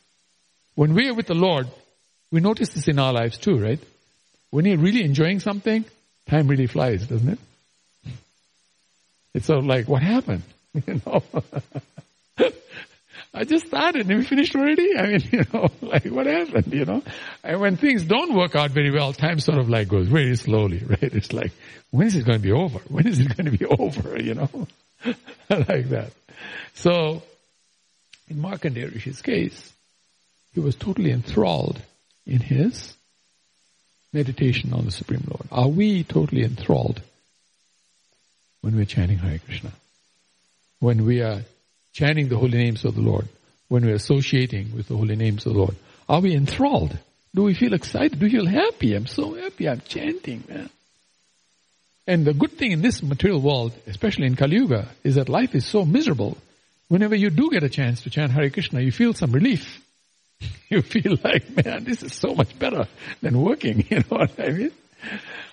When we are with the Lord, we notice this in our lives too, right? When you're really enjoying something, time really flies, doesn't it? It's sort of like, what happened? <laughs> You know? <laughs> I just started and we finished already. I mean, <laughs> you know, like what happened, you know? And when things don't work out very well, time sort of like goes very slowly, <laughs> right? It's like, when is it going to be over? <laughs> When is it going to be over, you know? like that. So, in Markandeya Rishi's case, he was totally enthralled in his meditation on the Supreme Lord. Are we totally enthralled when we're chanting Hare Krishna? When we are chanting the holy names of the Lord? When we're associating with the holy names of the Lord? Are we enthralled? Do we feel excited? Do we feel happy? I'm so happy. I'm chanting, man. And the good thing in this material world, especially in Kali Yuga, is that life is so miserable. Whenever you do get a chance to chant Hare Krishna, you feel some relief. <laughs> You feel like, man, this is so much better than working. <laughs> You know what I mean?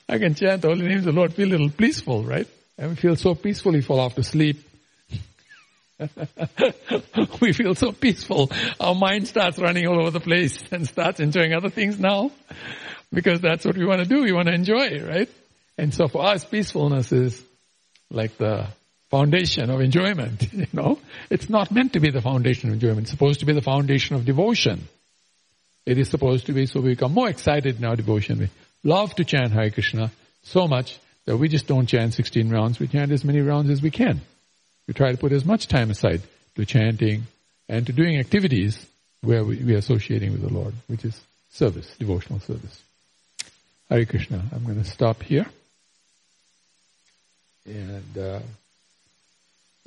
I can chant the holy names of the Lord, feel a little peaceful, right? And we feel so peaceful, we fall off to sleep. <laughs> we feel so peaceful. Our mind starts running all over the place and starts enjoying other things now. Because that's what we want to do. We want to enjoy, right? And so for us, peacefulness is like the foundation of enjoyment, <laughs> you know. It's not meant to be the foundation of enjoyment. It's supposed to be the foundation of devotion. It is supposed to be so we become more excited in our devotion. We love to chant Hare Krishna so much that we just don't chant 16 rounds. We chant as many rounds as we can. We try to put as much time aside to chanting and to doing activities where we, we are associating with the Lord, which is service, devotional service. Hare Krishna. I'm going to stop here. And, uh,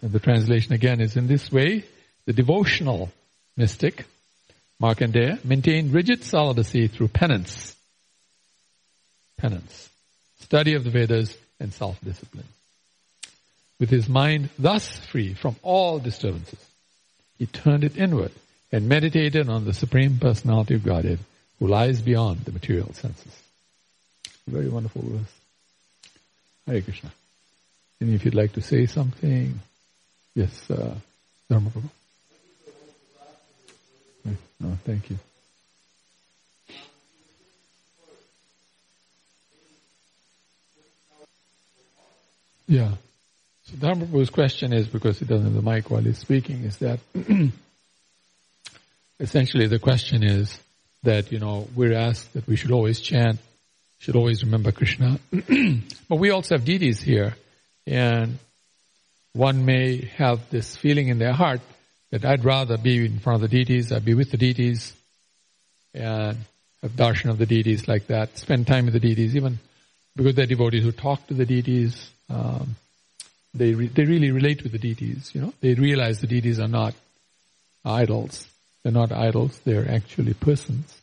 the translation again is in this way, the devotional mystic, Markandeya, maintained rigid celibacy through penance. Penance. Study of the Vedas and self-discipline. With his mind thus free from all disturbances, he turned it inward and meditated on the Supreme Personality of Godhead who lies beyond the material senses. Very wonderful verse. Hare Krishna. And if you'd like to say something, yes, uh. No, thank you. Yeah. Dharmaprabhu's question is, because he doesn't have the mic while he's speaking, is that <clears throat> essentially the question is that, you know, we're asked that we should always chant, should always remember Krishna. <clears throat> but we also have deities here, and one may have this feeling in their heart that I'd rather be in front of the deities, I'd be with the deities, and have darshan of the deities like that, spend time with the deities, even because they're devotees who talk to the deities, um, they re- they really relate with the deities. You know, they realize the deities are not idols. They're not idols. They're actually persons.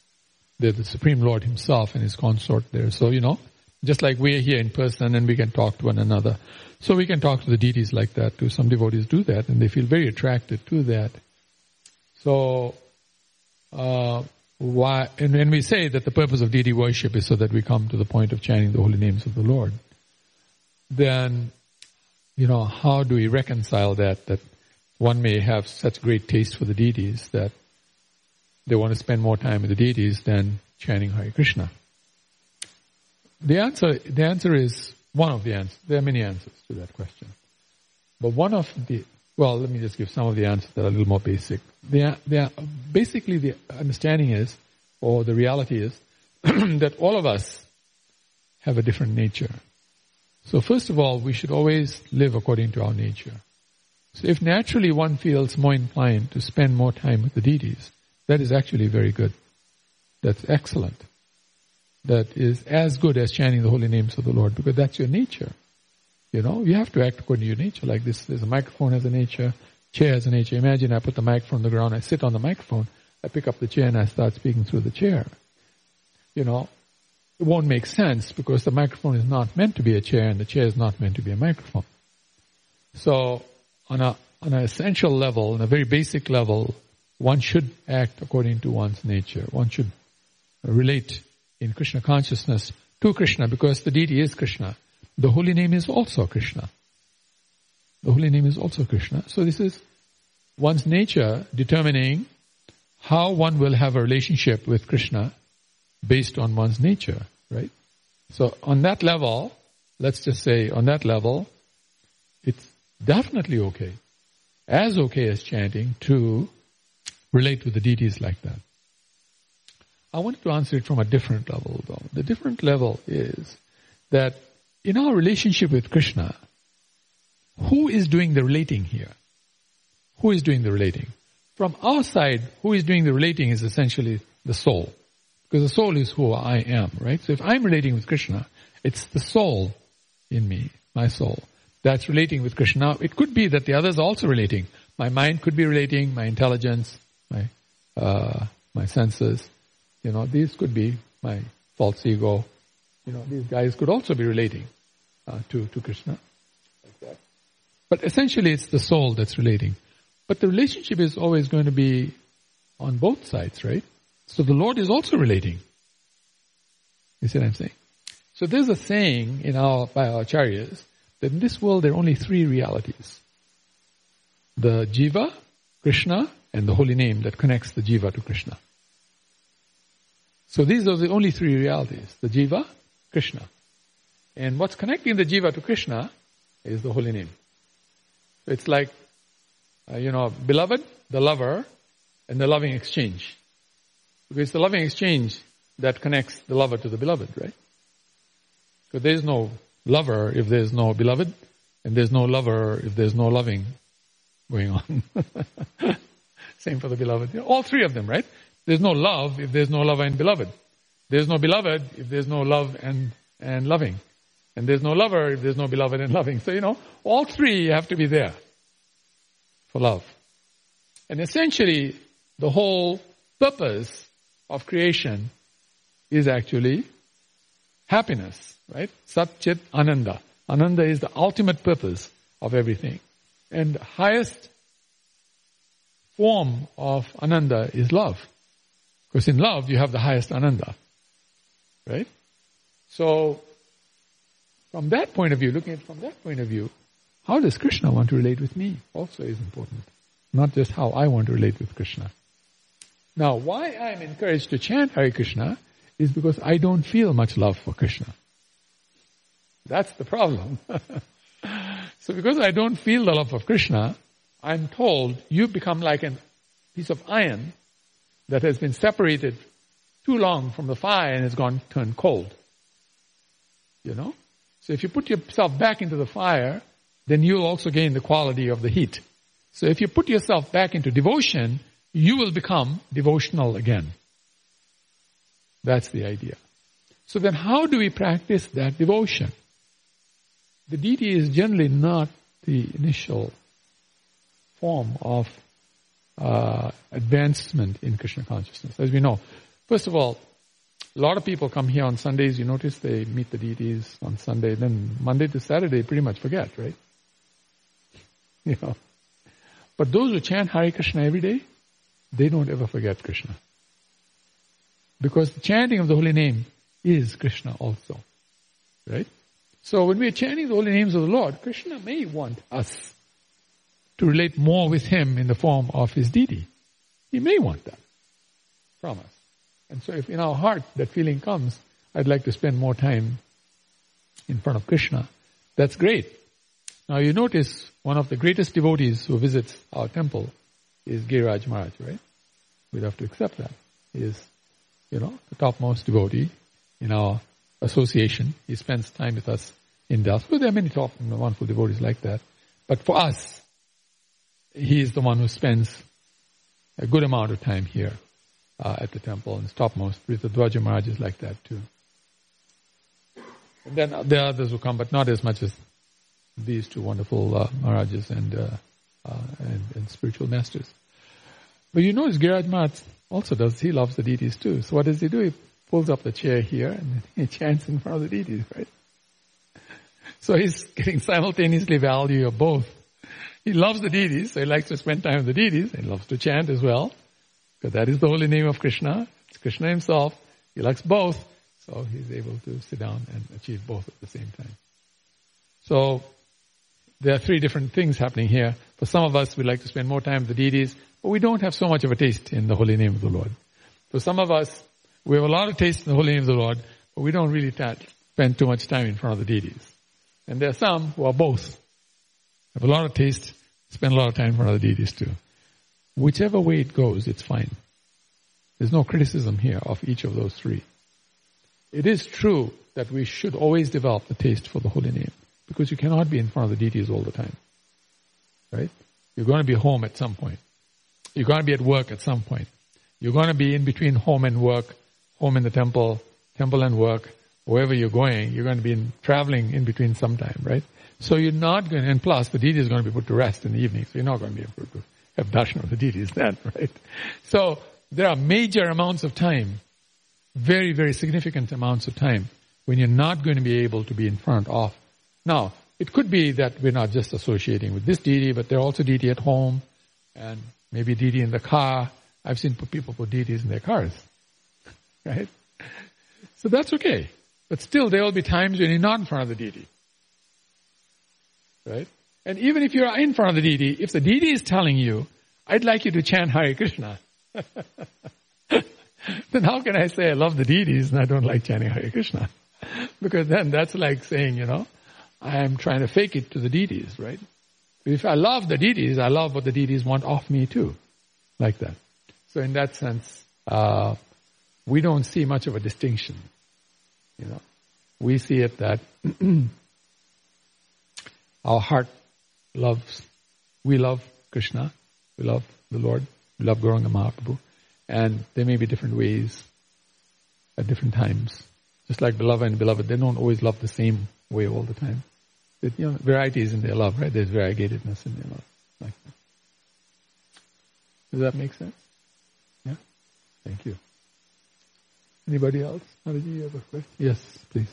They're the Supreme Lord Himself and His consort there. So you know, just like we're here in person and we can talk to one another, so we can talk to the deities like that too. Some devotees do that and they feel very attracted to that. So. Uh, why, and when we say that the purpose of deity worship is so that we come to the point of chanting the holy names of the Lord, then you know, how do we reconcile that, that one may have such great taste for the deities that they want to spend more time with the deities than chanting Hare Krishna? The answer, the answer is one of the answers. There are many answers to that question. But one of the, well, let me just give some of the answers that are a little more basic. The, the, basically the understanding is, or the reality is, <clears throat> that all of us have a different nature. So first of all, we should always live according to our nature. So if naturally one feels more inclined to spend more time with the deities, that is actually very good. That's excellent. That is as good as chanting the holy names of the Lord because that's your nature. You know, you have to act according to your nature. Like this, there's a microphone has a nature, chair has a nature. Imagine I put the microphone on the ground, I sit on the microphone, I pick up the chair and I start speaking through the chair. You know, it won't make sense because the microphone is not meant to be a chair and the chair is not meant to be a microphone. So on a on an essential level, on a very basic level, one should act according to one's nature. One should relate in Krishna consciousness to Krishna because the deity is Krishna. The holy name is also Krishna. The holy name is also Krishna. So this is one's nature determining how one will have a relationship with Krishna based on one's nature, right? So on that level, let's just say on that level, it's definitely okay, as okay as chanting to relate with the deities like that? I wanted to answer it from a different level though. The different level is that in our relationship with Krishna, who is doing the relating here? Who is doing the relating? From our side, who is doing the relating is essentially the soul. Because the soul is who I am, right? So if I'm relating with Krishna, it's the soul in me, my soul, that's relating with Krishna. It could be that the others are also relating. My mind could be relating, my intelligence, my, uh, my senses, you know, these could be my false ego. You know, these guys could also be relating uh, to, to Krishna. But essentially it's the soul that's relating. But the relationship is always going to be on both sides, right? So the Lord is also relating. You see what I'm saying? So there's a saying in our, by our acharyas that in this world there are only three realities. The jiva, Krishna, and the holy name that connects the jiva to Krishna. So these are the only three realities. The jiva, Krishna. And what's connecting the jiva to Krishna is the holy name. It's like, uh, you know, beloved, the lover, and the loving exchange. Because it's the loving exchange that connects the lover to the beloved, right? Because there's no lover if there's no beloved, and there's no lover if there's no loving going on. <laughs> Same for the beloved. All three of them, right? There's no love if there's no lover and beloved. There's no beloved if there's no love and, and loving. And there's no lover if there's no beloved and loving. So, you know, all three have to be there for love. And essentially, the whole purpose of creation is actually happiness, right? Sat Chit Ananda. Ananda is the ultimate purpose of everything. And the highest form of Ananda is love. Because in love, you have the highest Ananda. Right? So, from that point of view, looking at from that point of view, how does Krishna want to relate with me also is important. Not just how I want to relate with Krishna. Now, why I am encouraged to chant Hare Krishna is because I don't feel much love for Krishna. That's the problem. <laughs> so because I don't feel the love of Krishna, I'm told you become like a piece of iron that has been separated too long from the fire and has gone turned cold. You know? So if you put yourself back into the fire, then you'll also gain the quality of the heat. So if you put yourself back into devotion, you will become devotional again. That's the idea. So then how do we practice that devotion? The deity is generally not the initial form of uh, advancement in Krishna consciousness. As we know, first of all, a lot of people come here on Sundays. You notice they meet the deities on Sunday. Then Monday to Saturday, pretty much forget, right? <laughs> You know. But those who chant Hare Krishna every day, they don't ever forget Krishna. Because the chanting of the holy name is Krishna also. Right? So when we are chanting the holy names of the Lord, Krishna may want us to relate more with him in the form of his deity. He may want that from us. And so if in our heart that feeling comes, I'd like to spend more time in front of Krishna, that's great. Now you notice one of the greatest devotees who visits our temple is Giriraj Maharaj, right? We'd have to accept that. He is, you know, the topmost devotee in our association. He spends time with us in Delft. Well, there are many top wonderful devotees like that. But for us, he is the one who spends a good amount of time here uh, at the temple and is topmost. the Dwaja Maharaj is like that too. And then there are others who come, but not as much as these two wonderful uh, Maharajas and, uh, uh, and, and spiritual masters. But you notice Giriraj Maharaj also does, he loves the deities too. So what does he do? He pulls up the chair here and <laughs> he chants in front of the deities, right? So he's getting simultaneously value of both. He loves the deities, so he likes to spend time with the deities. He loves to chant as well, because that is the holy name of Krishna. It's Krishna himself. He likes both, so he's able to sit down and achieve both at the same time. So there are three different things happening here. For some of us, we like to spend more time with the deities, but we don't have so much of a taste in the holy name of the Lord. For some of us, we have a lot of taste in the holy name of the Lord, but we don't really spend too much time in front of the deities. And there are some who are both. Have a lot of taste, spend a lot of time in front of the deities too. Whichever way it goes, it's fine. There's no criticism here of each of those three. It is true that we should always develop the taste for the holy name because you cannot be in front of the deities all the time. Right? You're going to be home at some point. You're going to be at work at some point. You're going to be in between home and work, home in the temple, temple and work, wherever you're going, you're going to be in, traveling in between sometime, right? So you're not going, to, and plus the deity is going to be put to rest in the evening, so you're not going to be able to have darshan of the deities <laughs> then, right? So there are major amounts of time, very, very significant amounts of time, when you're not going to be able to be in front of. Now, it could be that we're not just associating with this deity, but there are also deity at home, and maybe deity in the car. I've seen people put deities in their cars, <laughs> right? So that's okay. But still, there will be times when you're not in front of the deity. Right? And even if you're in front of the deity, if the deity is telling you, I'd like you to chant Hare Krishna, <laughs> then how can I say I love the deities and I don't like chanting Hare Krishna? <laughs> because then that's like saying, you know, I am trying to fake it to the deities, right? If I love the deities, I love what the deities want of me too. Like that. So in that sense, uh, we don't see much of a distinction. You know, we see it that <clears throat> our heart loves, we love Krishna, we love the Lord, we love Gauranga Mahaprabhu, and there may be different ways at different times. Just like beloved and beloved, they don't always love the same way all the time. But, you know, variety is in their love, right? There's variegatedness in their love. Like that. Does that make sense? Yeah? Thank you. Anybody else? did you have a question? Yes, please.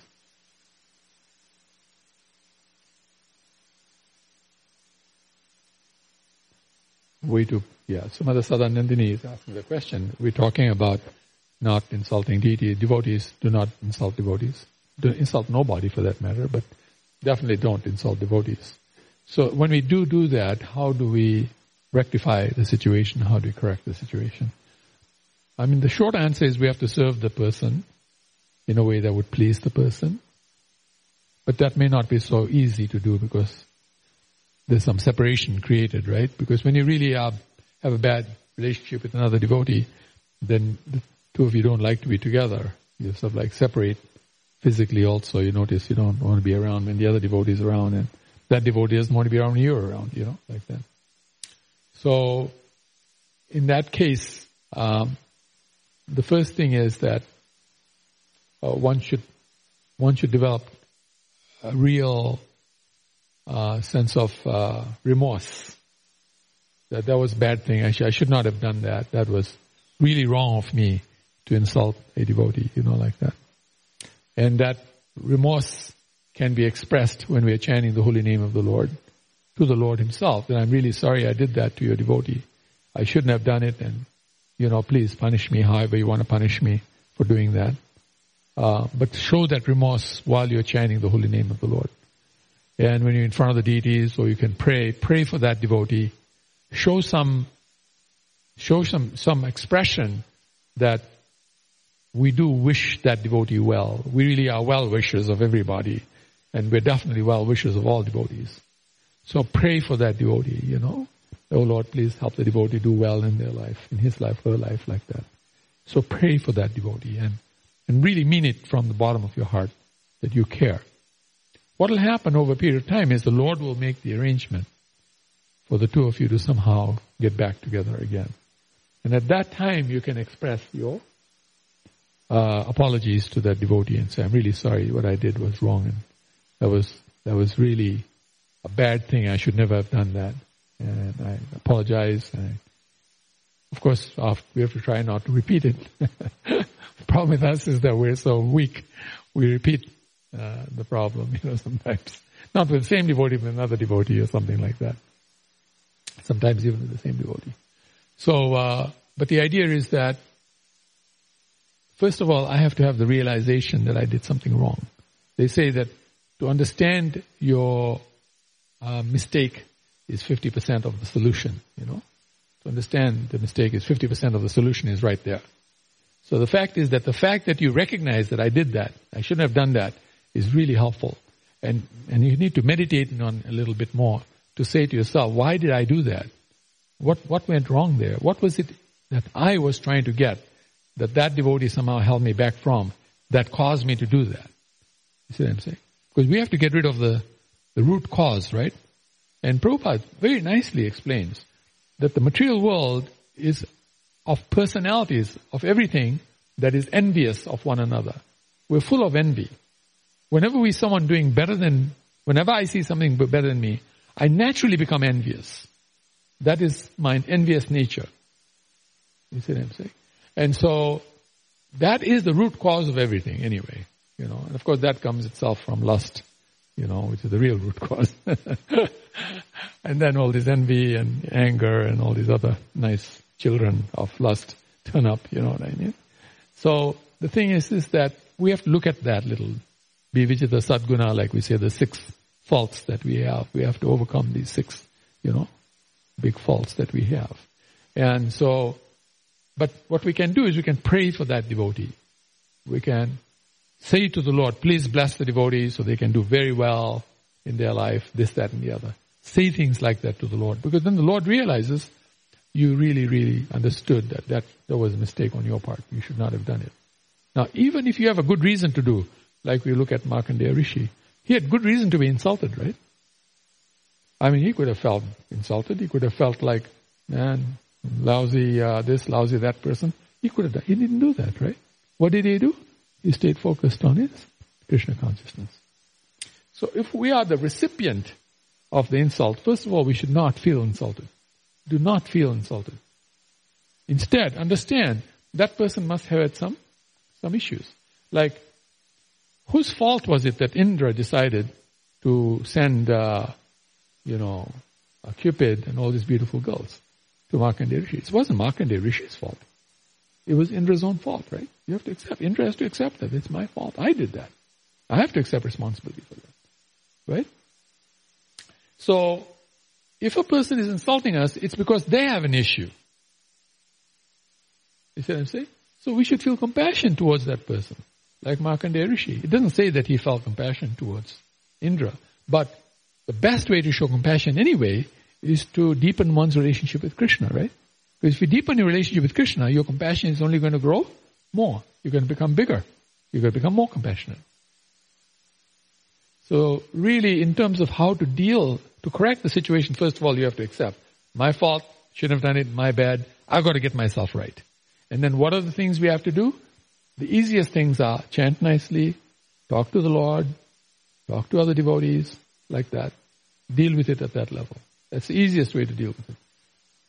Way to, yeah, Sumata Sadanandini is asking the question. We're talking about not insulting deity. Devotees do not insult devotees. Do insult nobody for that matter, but definitely don't insult devotees. So when we do do that, how do we rectify the situation? How do we correct the situation? I mean, the short answer is we have to serve the person in a way that would please the person. But that may not be so easy to do because there's some separation created, right? Because when you really uh, have a bad relationship with another devotee, then the two of you don't like to be together. You sort of like separate physically also. You notice you don't want to be around when the other devotee is around and that devotee doesn't want to be around when you're around, you know, like that. So, in that case, um, the first thing is that uh, one should one should develop a real uh, sense of uh, remorse. That that was a bad thing. I, sh- I should not have done that. That was really wrong of me to insult a devotee. You know, like that. And that remorse can be expressed when we are chanting the holy name of the Lord to the Lord Himself. And I'm really sorry I did that to your devotee. I shouldn't have done it, and you know, please punish me however you want to punish me for doing that. Uh, but show that remorse while you're chanting the holy name of the Lord. And when you're in front of the deities or you can pray, pray for that devotee. Show some, show some, some expression that we do wish that devotee well. We really are well wishers of everybody. And we're definitely well wishers of all devotees. So pray for that devotee, you know. Oh Lord, please help the devotee do well in their life, in his life, her life, like that. So pray for that devotee and, and really mean it from the bottom of your heart that you care. What will happen over a period of time is the Lord will make the arrangement for the two of you to somehow get back together again. And at that time you can express your uh, apologies to that devotee and say, I'm really sorry, what I did was wrong and that was, that was really a bad thing. I should never have done that and I apologize. I, of course, we have to try not to repeat it. <laughs> the problem with us is that we're so weak, we repeat uh, the problem, <laughs> you know, sometimes. Not with the same devotee, but another devotee or something like that. Sometimes even with the same devotee. So, uh, but the idea is that, first of all, I have to have the realization that I did something wrong. They say that to understand your uh, mistake is 50% of the solution, you know. To understand the mistake is 50% of the solution is right there. So the fact is that the fact that you recognize that I did that, I shouldn't have done that, is really helpful. And, and you need to meditate on a little bit more to say to yourself, why did I do that? What, what went wrong there? What was it that I was trying to get that that devotee somehow held me back from that caused me to do that? You see what I'm saying? Because we have to get rid of the, the root cause, right? And Prabhupada very nicely explains that the material world is of personalities, of everything that is envious of one another. We're full of envy. Whenever we see someone doing better than, whenever I see something better than me, I naturally become envious. That is my envious nature. You see what I'm saying? And so, that is the root cause of everything anyway. You know, and of course that comes itself from lust, you know, which is the real root cause. <laughs> and then all this envy and anger and all these other nice children of lust turn up, you know what I mean? So the thing is, is that we have to look at that little Vivijita Sadguna, like we say, the six faults that we have. We have to overcome these six, you know, big faults that we have. And so, but what we can do is we can pray for that devotee. We can say to the Lord, please bless the devotee so they can do very well in their life, this, that, and the other. Say things like that to the Lord, because then the Lord realizes you really, really understood that that, that was a mistake on your part. You should not have done it. Now, even if you have a good reason to do, like we look at Markandeya Rishi, he had good reason to be insulted, right? I mean, he could have felt insulted. He could have felt like, man, lousy uh, this, lousy that person. He could have done. He didn't do that, right? What did he do? He stayed focused on his Krishna consciousness. So if we are the recipient of the insult, first of all, we should not feel insulted. Do not feel insulted. Instead, understand that person must have had some, some issues. Like, whose fault was it that Indra decided to send, uh, you know, Cupid and all these beautiful girls to Markandeya Rishi? It wasn't Markandeya Rishi's fault. It was Indra's own fault, right? You have to accept. Indra has to accept that. It's my fault. I did that. I have to accept responsibility for that. Right? So, if a person is insulting us, it's because they have an issue. You see what I'm saying? So we should feel compassion towards that person. Like Markandeya Rishi. It doesn't say that he felt compassion towards Indra. But the best way to show compassion anyway is to deepen one's relationship with Krishna, right? Because if you deepen your relationship with Krishna, your compassion is only going to grow more. You're going to become bigger. You're going to become more compassionate. So really, in terms of how to deal, to correct the situation, first of all, you have to accept, my fault, shouldn't have done it, my bad, I've got to get myself right. And then what are the things we have to do? The easiest things are chant nicely, talk to the Lord, talk to other devotees, like that. Deal with it at that level. That's the easiest way to deal with it.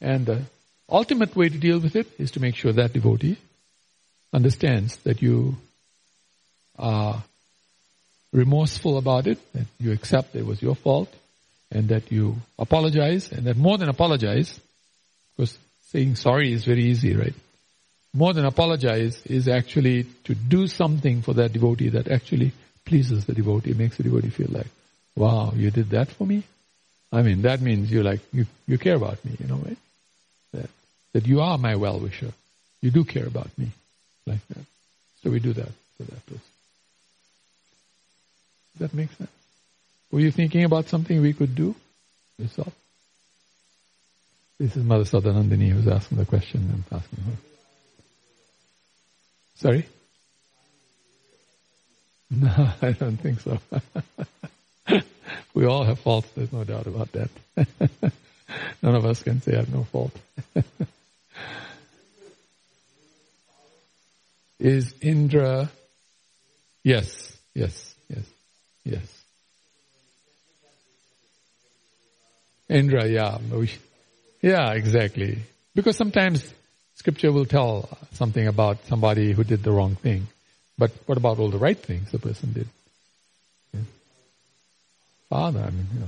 And the ultimate way to deal with it is to make sure that devotee understands that you are remorseful about it, that you accept it was your fault, and that you apologize, and that more than apologize, because saying sorry is very easy, right? More than apologize is actually to do something for that devotee that actually pleases the devotee, makes the devotee feel like, wow, you did that for me? I mean, that means you like, you, you care about me, you know, right? That, that you are my well-wisher. You do care about me like that. So we do that for that person. Does that make sense? Were you thinking about something we could do yourself? This is Mother Sadanandini who's asking the question. I'm asking her. Sorry? <laughs> No, I don't think so. <laughs> we all have faults, there's no doubt about that. <laughs> None of us can say I have no fault. <laughs> Is Indra, yes, yes, yes, yes. Indra, yeah. Yeah, exactly. Because sometimes scripture will tell something about somebody who did the wrong thing. But what about all the right things the person did? Father, I mean, you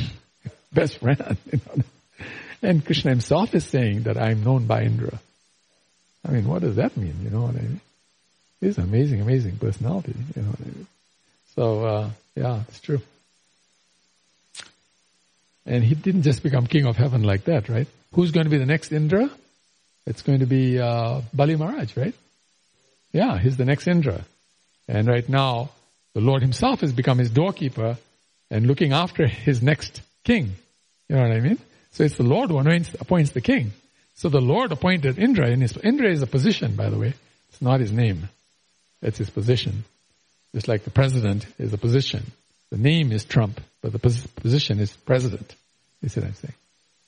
know. <laughs> Best friend, you know. And Krishna himself is saying that I'm known by Indra. I mean, what does that mean? You know what I mean? He's an amazing, amazing personality. You know what I mean? So, uh, yeah, it's true. And he didn't just become king of heaven like that, right? Who's going to be the next Indra? It's going to be uh, Bali Maharaj, right? Yeah, he's the next Indra. And right now, the Lord himself has become his doorkeeper and looking after his next king. You know what I mean? So it's the Lord who appoints the king. So the Lord appointed Indra. And his, Indra is a position, by the way. It's not his name. It's his position. Just like the president is a position. The name is Trump, but the position is president. You see what I'm saying?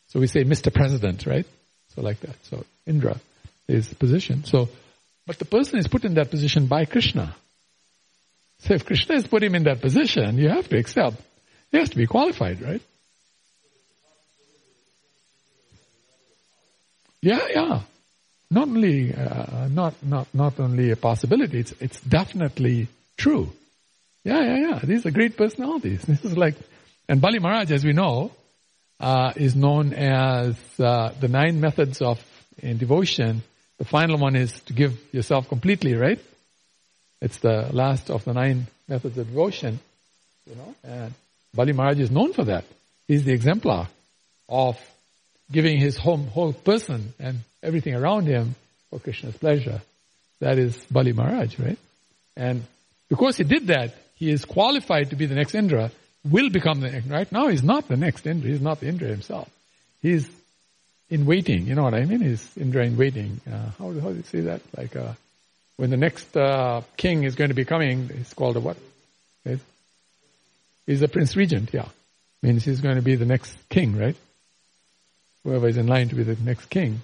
So we say Mr. President, right? So like that. So Indra is position. So, but the person is put in that position by Krishna. So if Krishna has put him in that position, you have to accept. He has to be qualified, right? Yeah, yeah. Not only, uh, not, not, not only a possibility, it's, it's definitely true. Yeah, yeah, yeah. These are great personalities. <laughs> This is like, and Bali Maharaj, as we know, uh, is known as uh, the nine methods of in devotion. The final one is to give yourself completely, right? It's the last of the nine methods of devotion, you know. And Bali Maharaj is known for that. He's the exemplar of giving his whole, whole person and everything around him for Krishna's pleasure. That is Bali Maharaj, right? And because he did that, he is qualified to be the next Indra, will become the next, right? Now he's not the next Indra, he's not the Indra himself. He's in waiting, you know what I mean? He's Indra in waiting. Uh, how, how do you say that? Like, uh, when the next uh, king is going to be coming, he's called a what? He's a prince regent, yeah. Means he's going to be the next king, right? Whoever is in line to be the next king.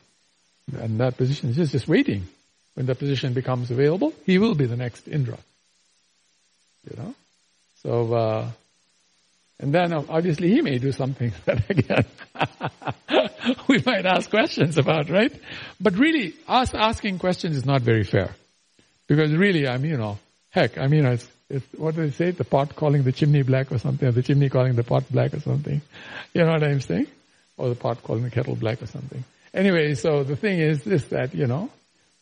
And that position is just, just waiting. When that position becomes available, he will be the next Indra. You know? So, uh, and then obviously he may do something <laughs> that again <laughs> we might ask questions about, right? But really, us asking questions is not very fair. Because really, I mean, you know, heck, I mean, it's, it's, what do they say? The pot calling the chimney black or something, or the chimney calling the pot black or something. You know what I'm saying? Or the pot calling the kettle black or something. Anyway, so the thing is this, that, you know,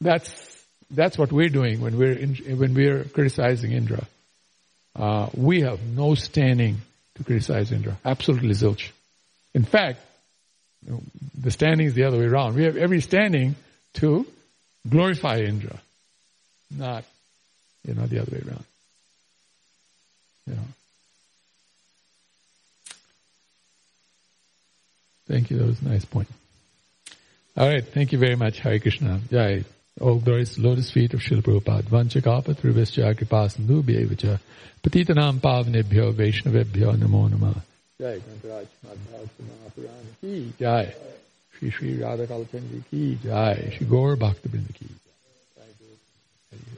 that's, that's what we're doing when we're, in, when we're criticizing Indra. Uh, we have no standing to criticize Indra. Absolutely zilch. In fact, the standing is the other way around. We have every standing to glorify Indra, not, you know, the other way around. You know. Thank you. That was a nice point. All right. Thank you very much. Hare Krishna. Jai. All glories lotus feet of Srila Prabhupada. Vanchakapa Trivescha Kripasandu Bhyevacha. Patitanam Pavnebhyo Vaishnavebhyo Namo Namah. Jai Grantharaj Madhava Mahapurana Ki Jai. Shri Shri Radha Kalachandji Ki Jai. Shri Gaur Bhakta Vrinda Ki Jai you.